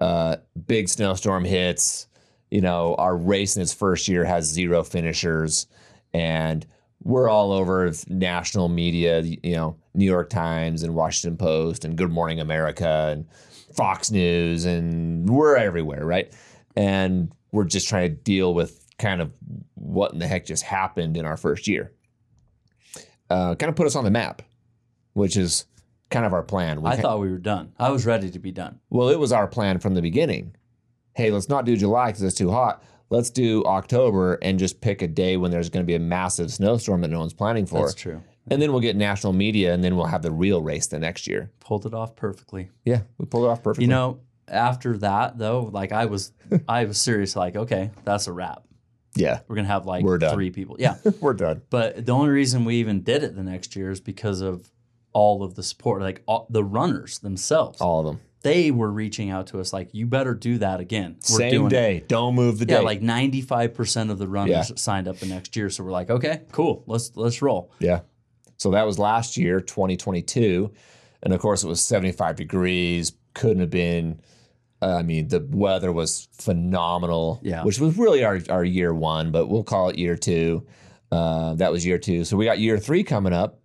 uh, big snowstorm hits. You know, our race in its first year has zero finishers. And we're all over national media, you know, New York Times and Washington Post and Good Morning America and Fox News, and we're everywhere, right? And we're just trying to deal with kind of what in the heck just happened in our first year. Uh, kind of put us on the map, which is kind of our plan. We I thought we were done. I was ready to be done. well, it was our plan from the beginning. Hey, let's not do July because it's too hot. Let's do October and just pick a day when there's going to be a massive snowstorm that no one's planning for. That's true. And then we'll get national media and then we'll have the real race the next year. Pulled it off perfectly. Yeah, we pulled it off perfectly. You know, after that though, like I was, I was serious. Like, okay, that's a wrap. yeah, We're gonna have like three people. Yeah, we're done. but the only reason we even did it the next year is because of all of the support, like all, the runners themselves. All of them. They were reaching out to us like, "You better do that again." We're Same doing it." day. Don't move the Yeah, day. like ninety five percent of the runners Yeah. signed up the next year. So we're like, okay, cool, let's let's roll. Yeah. So that was last year, 2022. And of course, it was 75 degrees. Couldn't have been, uh, I mean, the weather was phenomenal, Yeah. which was really our, our year one, but we'll call it year two. Uh, that was year two. So we got year three coming up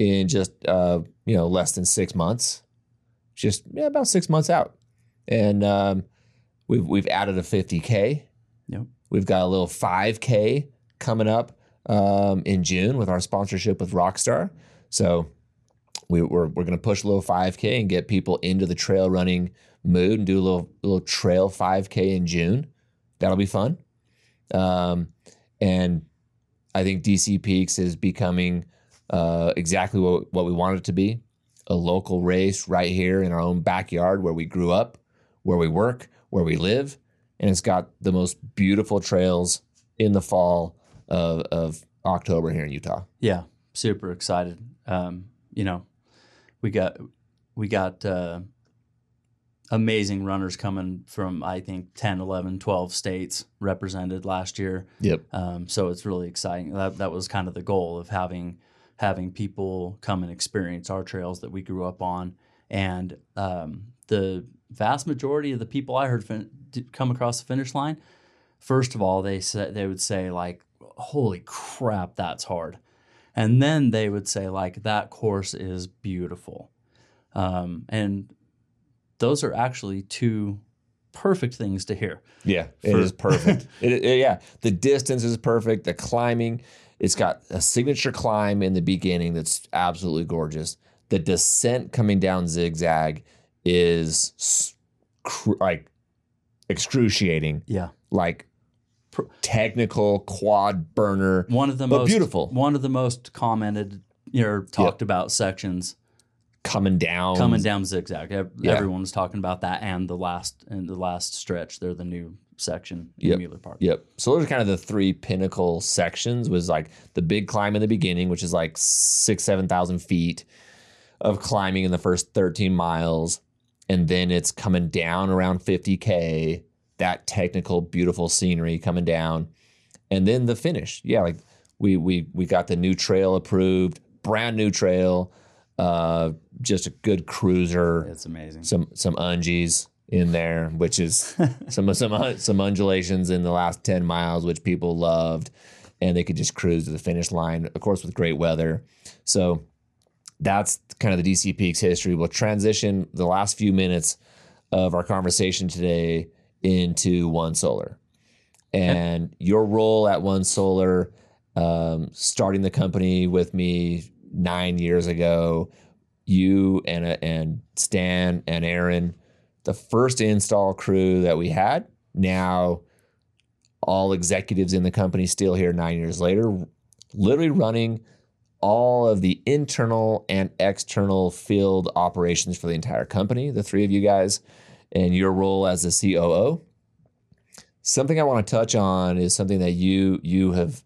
in just, uh, you know, less than six months, just yeah, about six months out. And um, we've, we've added a 50K. Yep. We've got a little 5K coming up um, in June with our sponsorship with Rockstar. So we, we're, we're going to push a little 5K and get people into the trail running mood and do a little, little trail 5K in June. That'll be fun. Um, and I think DC Peaks is becoming uh, exactly what, what we want it to be a local race right here in our own backyard where we grew up, where we work, where we live. And it's got the most beautiful trails in the fall of, of October here in Utah. Yeah, super excited. Um, you know, we got we got uh, amazing runners coming from I think 10, 11, 12 states represented last year. Yep. Um, so it's really exciting. That that was kind of the goal of having having people come and experience our trails that we grew up on. And um, the vast majority of the people I heard fin- come across the finish line, first of all, they said they would say like, "Holy crap, that's hard," and then they would say like, "That course is beautiful," um, and those are actually two perfect things to hear. Yeah, it For- is perfect. it, it- yeah, the distance is perfect. The climbing, it's got a signature climb in the beginning that's absolutely gorgeous. The descent coming down zigzag is cr- like excruciating, Yeah. like technical quad burner. one of the most beautiful. one of the most commented or talked about sections coming down, coming down zigzag Ev- Yeah. everyone was talking about that and the last and the last stretch they're the new section in Yep. Mueller Park Yep. So those are kind of the three pinnacle sections. Was like the big climb in the beginning, which is like six, seven thousand feet of climbing in the first thirteen miles, and then it's coming down around fifty k. That technical, beautiful scenery coming down, and then the finish. Yeah, like we we we got the new trail approved, brand new trail, uh, just a good cruiser it's amazing some some ungies in there, which is some some some undulations in the last ten miles, which people loved, and they could just cruise to the finish line, of course, with great weather. So that's kind of the DC Peaks history. We'll transition the last few minutes of our conversation today into One Solar, and your role at One Solar, um, starting the company with me nine years ago. You and uh, and Stan and Aaron, the first install crew that we had. Now, all executives in the company still here nine years later, literally running all of the internal and external field operations for the entire company. The three of you guys, and your role as the COO. Something I want to touch on is something that you you have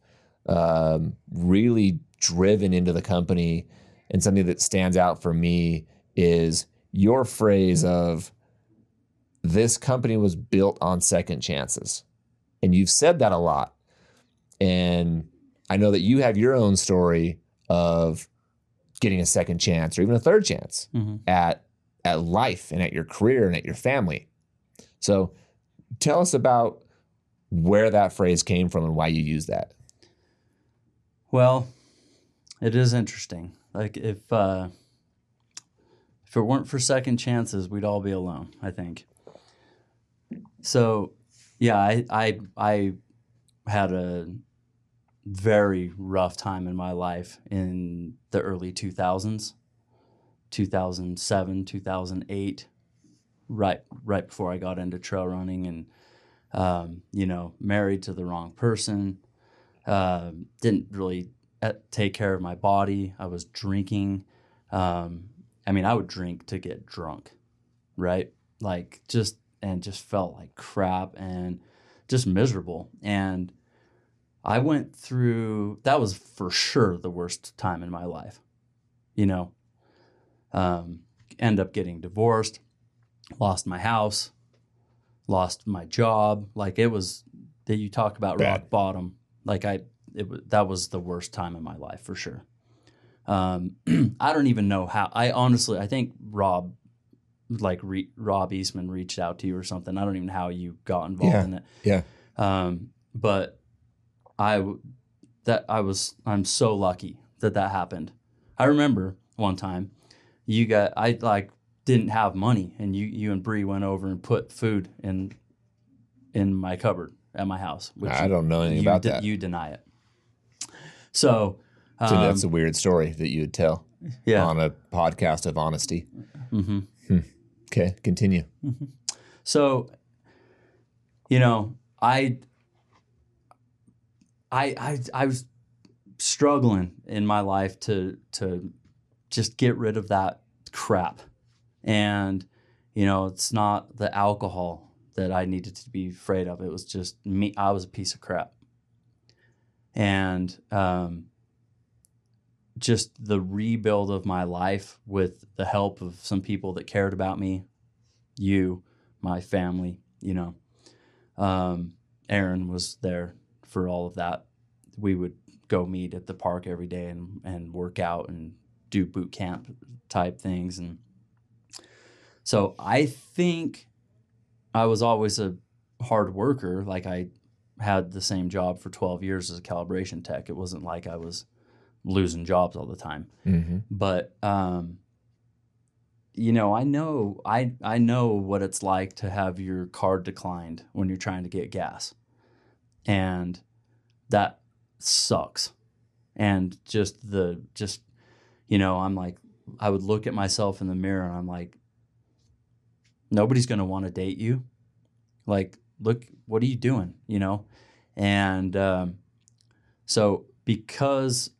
um, really driven into the company, and something that stands out for me is your phrase of this company was built on second chances. And you've said that a lot. And I know that you have your own story of getting a second chance or even a third chance Mhm. at at life and at your career and at your family. So tell us about where that phrase came from and why you use that. well it is interesting like if uh if it weren't for second chances we'd all be alone I think so yeah I I I had a very rough time in my life in the early 2000s 2007 2008 right right before i got into trail running and um, you know married to the wrong person um, didn't really uh, take care of my body. I was drinking um, i mean i would drink to get drunk right? Like just and just felt like crap and just miserable and I went through that was for sure the worst time in my life. You know, um, end up getting divorced, lost my house, lost my job. Like it was that you talk about Bad. rock bottom. Like I, it that was the worst time in my life for sure. Um, I don't even know how. I honestly, I think Rob, like re, Rob Eastman, reached out to you or something. I don't even know how you got involved Yeah. in it. Yeah. Um, but I that I was I'm so lucky that that happened. I remember one time you got I like didn't have money and you you and Bree went over and put food in in my cupboard at my house. Which I don't know anything about de- that. You deny it. So, so um, that's a weird story that you would tell yeah. on a podcast of honesty. hmm Okay, continue. So, you know, I, I, I, I was struggling in my life to to just get rid of that crap, and you know, it's not the alcohol that I needed to be afraid of. It was just me. I was a piece of crap, and um, just the rebuild of my life with the help of some people that cared about me, you, my family, you know. Um, Aaron was there for all of that. We would go meet at the park every day and, and work out and do boot camp type things. And so I think I was always a hard worker. Like I had the same job for 12 years as a calibration tech. It wasn't like I was losing jobs all the time Mm-hmm. but um, you know, I know I I know what it's like to have your card declined when you're trying to get gas, and that sucks. And just the just you know, I'm like I would look at myself in the mirror and I'm like, nobody's gonna want to date you. Like, look, what are you doing? You know, and um, so because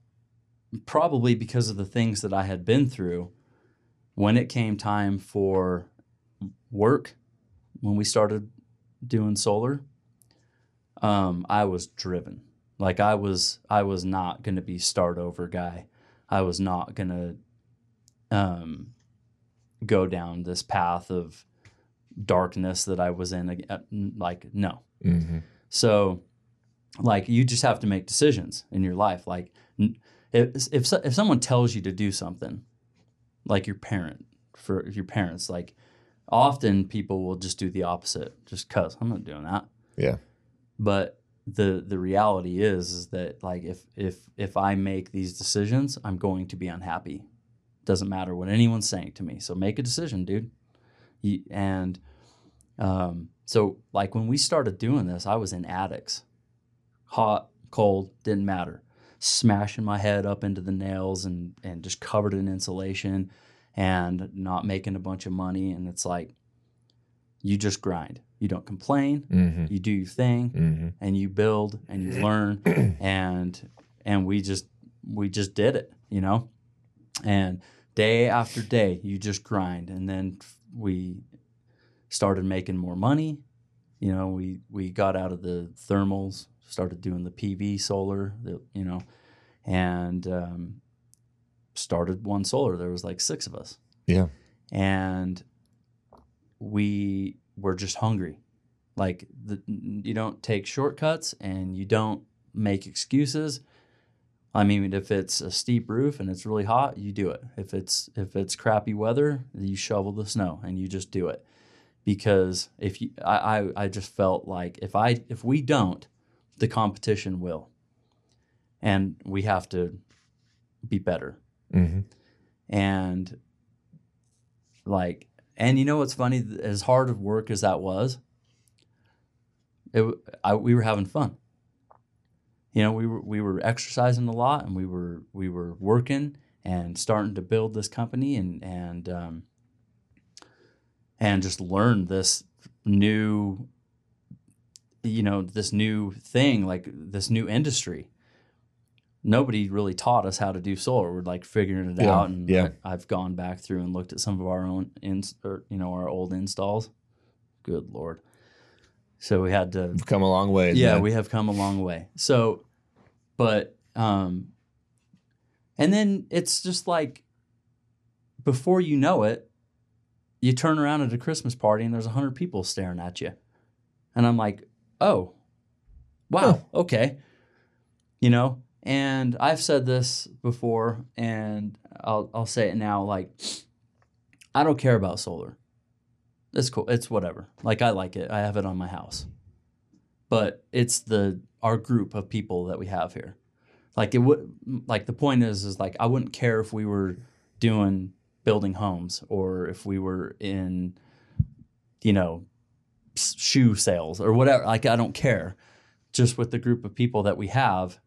probably because of the things that I had been through, when it came time for work, when we started doing solar, um, I was driven. Like I was, I was not going to be start over guy. I was not going to um, go down this path of darkness that I was in. uh, Like no, Mm-hmm. so, like, you just have to make decisions in your life. Like, n- if if if someone tells you to do something, like your parent, for your parents, like, often people will just do the opposite, just cause I'm not doing that. Yeah. But the the reality is is that like if if if I make these decisions, I'm going to be unhappy. Doesn't matter what anyone's saying to me. So make a decision, dude. You, and um, so like when we started doing this, I was in attics, hot, cold, didn't matter, smashing my head up into the nails and and just covered in insulation, and not making a bunch of money. And it's like, you just grind. You don't complain. Mm-hmm. You do your thing Mm-hmm. and you build and you learn and and we just we just did it you know and day after day you just grind and then we started making more money you know we we got out of the thermals started doing the pv solar you know and um, started one solar there was like six of us Yeah. and we were just hungry. Like the, you don't take shortcuts and you don't make excuses. I mean, if it's a steep roof and it's really hot, you do it. If it's if it's crappy weather, you shovel the snow and you just do it. Because if you, I, I, I just felt like if I if we don't, the competition will, and we have to be better. Mm-hmm. and like and you know what's funny? As hard of work as that was it I, we were having fun. You know we were we were exercising a lot and we were we were working and starting to build this company and and um, and just learn this new you know this new thing like this new industry nobody really taught us how to do solar we're like figuring it Yeah, out and yeah. I, have gone back through and looked at some of our own ins or you know our old installs good lord so we had to We've come a long way. yeah man. we have come a long way so but um and then it's just like before you know it you turn around at a Christmas party and there's a hundred people staring at you, and I'm like, oh, wow, okay, you know. And I've said this before, and I'll I'll say it now. Like, I don't care about solar. It's cool. It's whatever. Like I like it. I have it on my house. But it's the our group of people that we have here. Like it would like the point is is like I wouldn't care if we were doing building homes or if we were in you know shoe sales or whatever. Like I don't care. Just with the group of people that we have,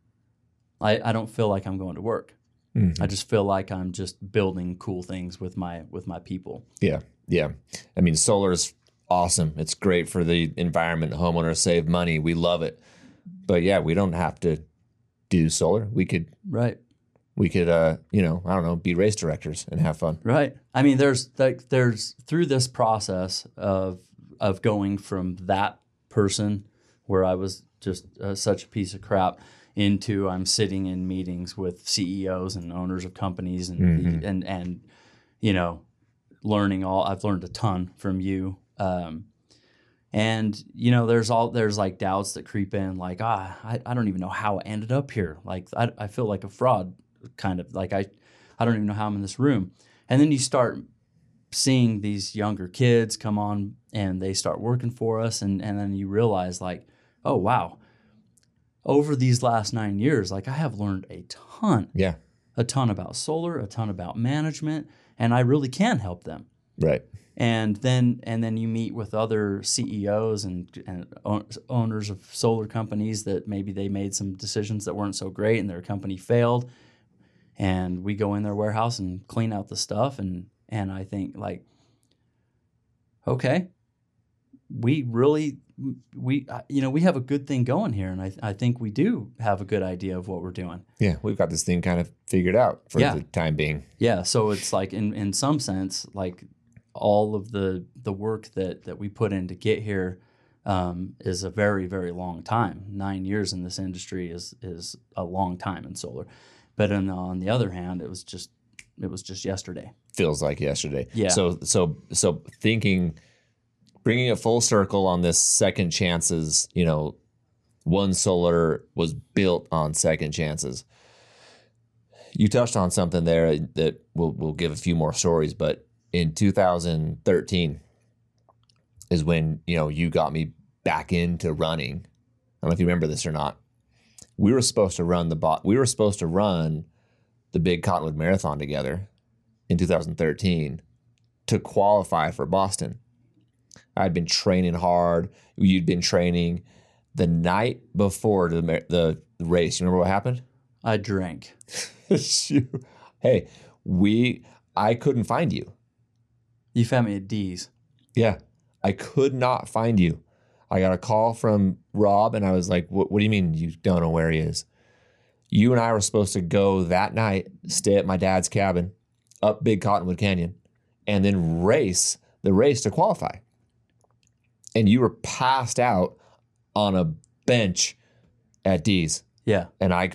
I, I don't feel like I'm going to work. Mhm. I just feel like I'm just building cool things with my with my people. Yeah, yeah. I mean, solar is awesome. It's great for the environment. Homeowners save money. We love it. But yeah, we don't have to do solar. We could, Right. we could, uh, you know, I don't know, be race directors and have fun. Right. I mean, there's like there's through this process of of going from that person where I was just uh, such a piece of crap into I'm sitting in meetings with CEOs and owners of companies and Mhm. and and you know learning all I've learned a ton from you. Um, and you know, there's all there's like doubts that creep in, like ah, I, I don't even know how I ended up here. Like I, I feel like a fraud, kind of like I I don't even know how I'm in this room. And then you start seeing these younger kids come on and they start working for us and, and then you realize like, oh wow. Over these last nine years, like I have learned a ton, Yeah, a ton about solar, a ton about management, and I really can help them right. and then and then you meet with other CEOs and, and owners of solar companies that maybe they made some decisions that weren't so great and their company failed and we go in their warehouse and clean out the stuff and and I think like okay we really we uh, you know we have a good thing going here and I, I think we do have a good idea of what we're doing Yeah, we've got this thing kind of figured out for Yeah. the time being. Yeah, so it's like in in some sense, like all of the the work that that we put in to get here um, is a very very long time. Nine years in this industry is is a long time in solar, but on on the other hand, it was just it was just yesterday. Feels like yesterday. Yeah. So, so, so thinking, bringing it full circle on this second chances. You know, one solar was built on second chances. You touched on something there that we'll we'll give a few more stories, but in 2013 is when you know you got me back into running. I don't know if you remember this or not. We were supposed to run the bot. We were supposed to run the big Cottonwood Marathon together in 2013 to qualify for Boston. I'd been training hard. You'd been training the night before the the race. You remember what happened? I drank. Hey, we I couldn't find you. You found me at D's. Yeah, I could not find you. I got a call from Rob, and I was like, "What, what do you mean you don't know where he is?" You and I were supposed to go that night, stay at my dad's cabin, up Big Cottonwood Canyon, and then race the race to qualify. And you were passed out on a bench at D's, Yeah. and I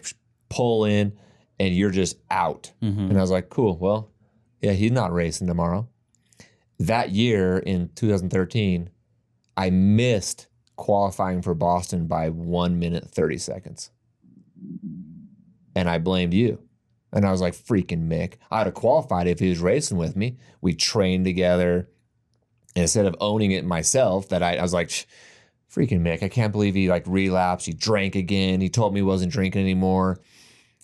pull in, and you're just out. hmm And I was like, cool. Well, yeah, he's not racing tomorrow. That year in 2013, I missed qualifying for Boston by one minute, 30 seconds. And I blamed you. And I was like, freaking Mick. I'd have qualified if he was racing with me. We trained together. And instead of owning it myself, that I, I was like, freaking Mick, I can't believe he like relapsed. He drank again. He told me he wasn't drinking anymore.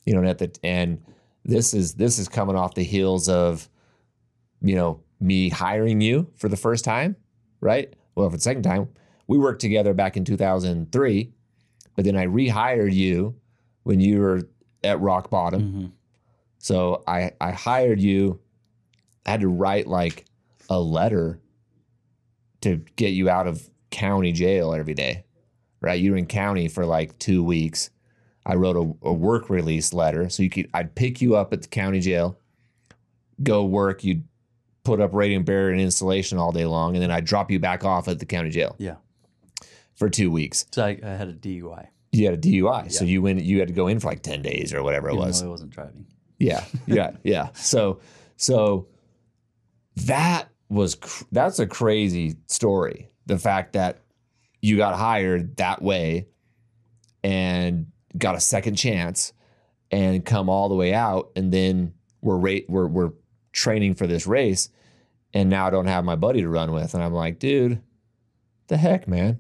You know, and at the and this is this is coming off the heels of you know me hiring you for the first time right well for the second time we worked together back in 2003 but then i rehired you when you were at rock bottom hmm so i i hired you i had to write like a letter to get you out of county jail every day right you were in county for like two weeks I wrote a, a work release letter. So you could I'd pick you up at the county jail, go work, you'd put up radiant barrier and insulation all day long, and then I'd drop you back off at the county jail Yeah. for two weeks. So I, I had a DUI. You had a DUI. So you went you had to go in for like 10 days or whatever it even was. I wasn't driving. Yeah, yeah, yeah. So, so that was cr- that's a crazy story. The fact that you got hired that way and got a second chance and come all the way out and then we're rate we're we're training for this race and now I don't have my buddy to run with and I'm like, dude, the heck, man?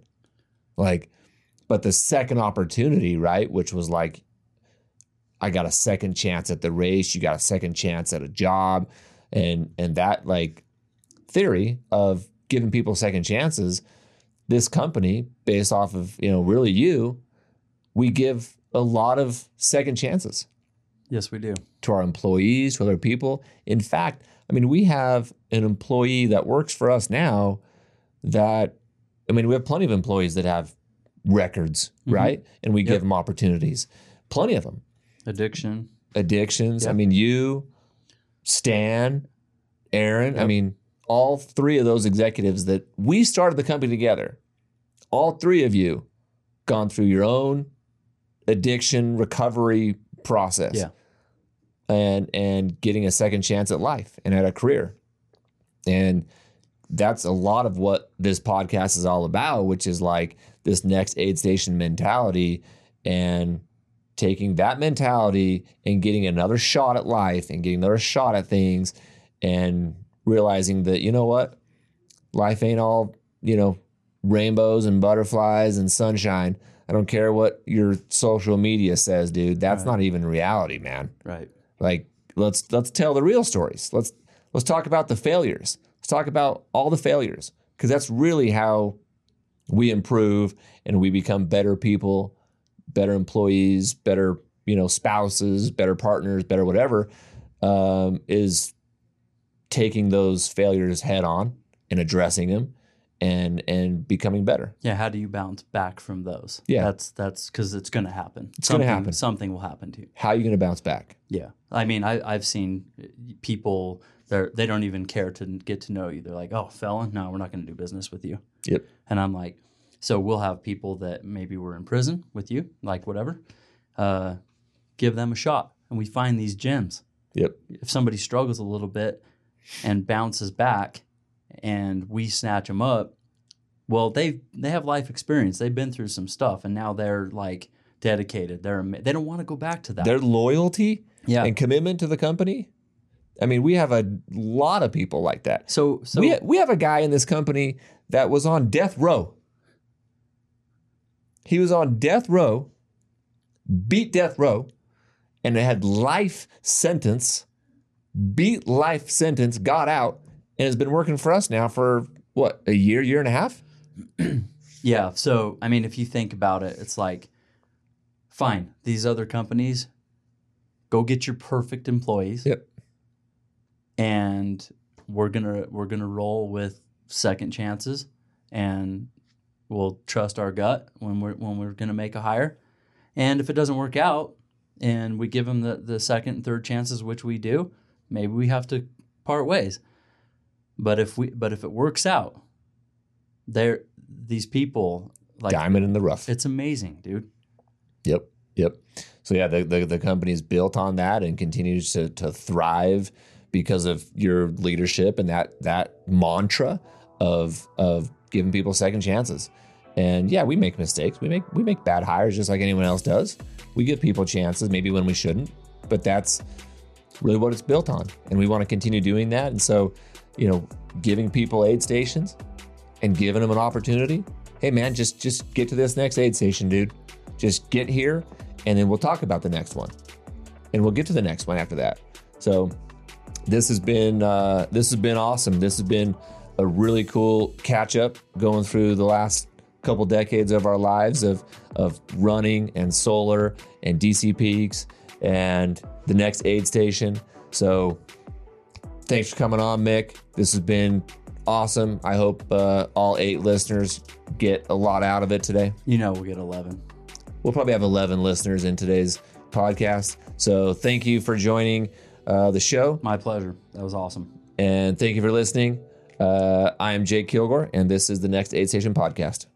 Like but the second opportunity, right, which was like I got a second chance at the race, you got a second chance at a job and and that like theory of giving people second chances, this company based off of, you know, really you, we give a lot of second chances Yes, we do. to our employees, to other people. In fact, I mean, we have an employee that works for us now that, I mean, we have plenty of employees that have records, Mhm. right? And we Yep. give them opportunities. Plenty of them. Addiction. Addictions. I mean, you, Stan, Aaron. I mean, all three of those executives that we started the company together, all three of you gone through your own addiction recovery process Yeah. and and getting a second chance at life and at a career and that's a lot of what this podcast is all about which is like this next aid station mentality and taking that mentality and getting another shot at life and getting another shot at things and realizing that you know what? Life ain't all you know rainbows and butterflies and sunshine. I don't care what your social media says dude. That's Right. not even reality man. Right. like let's let's tell the real stories. Let's let's talk about the failures. Let's talk about all the failures because that's really how we improve and we become better people better employees better you know spouses better partners better whatever um, is taking those failures head on and addressing them and and becoming better Yeah. How do you bounce back from those? Yeah. That's that's because it's going to happen. It's gonna Something- happen. Something will happen to you. how are you going to bounce back Yeah. I mean, I, I've seen people they they don't even care to get to know you. They're like, oh, felon, no, we're not going to do business with you. Yep. And I'm like, so we'll have people that maybe were in prison with you, like whatever, uh, give them a shot. And we find these gems. yep If somebody struggles a little bit and bounces back and we snatch them up, well, they they have life experience. They've been through some stuff and now they're like dedicated. They're they don't want to go back to that. their loyalty yeah. and commitment to the company i mean we have a lot of people like that so so we, we have a guy in this company that was on death row. He was on death row, beat death row, and had life sentence, beat life sentence, got out, and has been working for us now for what, a year, year and a half? Yeah. So, I mean, if you think about it, it's like, fine, these other companies, go get your perfect employees. Yep. And we're gonna we're gonna roll with second chances, and we'll trust our gut when we're when we're gonna make a hire. And if it doesn't work out, and we give them the the second and third chances, which we do, maybe we have to part ways. But if we but if it works out, they're these people like Diamond in the rough. it's amazing, dude. Yep. Yep. So yeah, the, the, the company's built on that and continues to, to thrive because of your leadership and that that mantra of of giving people second chances. And yeah, we make mistakes. We make we make bad hires just like anyone else does. We give people chances maybe when we shouldn't, but that's really what it's built on. And we want to continue doing that. And so, you know, giving people aid stations and giving them an opportunity. Hey man, just just get to this next aid station, dude. Just get here and then we'll talk about the next one. And we'll get to the next one after that. So this has been uh, this has been awesome. This has been a really cool catch up going through the last couple decades of our lives of of running and solar and DC peaks and the next aid station. So thanks for coming on, Mick. This has been awesome. I hope uh, all eight listeners get a lot out of it today. You know we'll get eleven. We'll probably have 11 listeners in today's podcast. So thank you for joining uh, the show My pleasure. That was awesome. and thank you for listening. Uh, I am Jake Kilgore, and this is the Next Aid Station Podcast.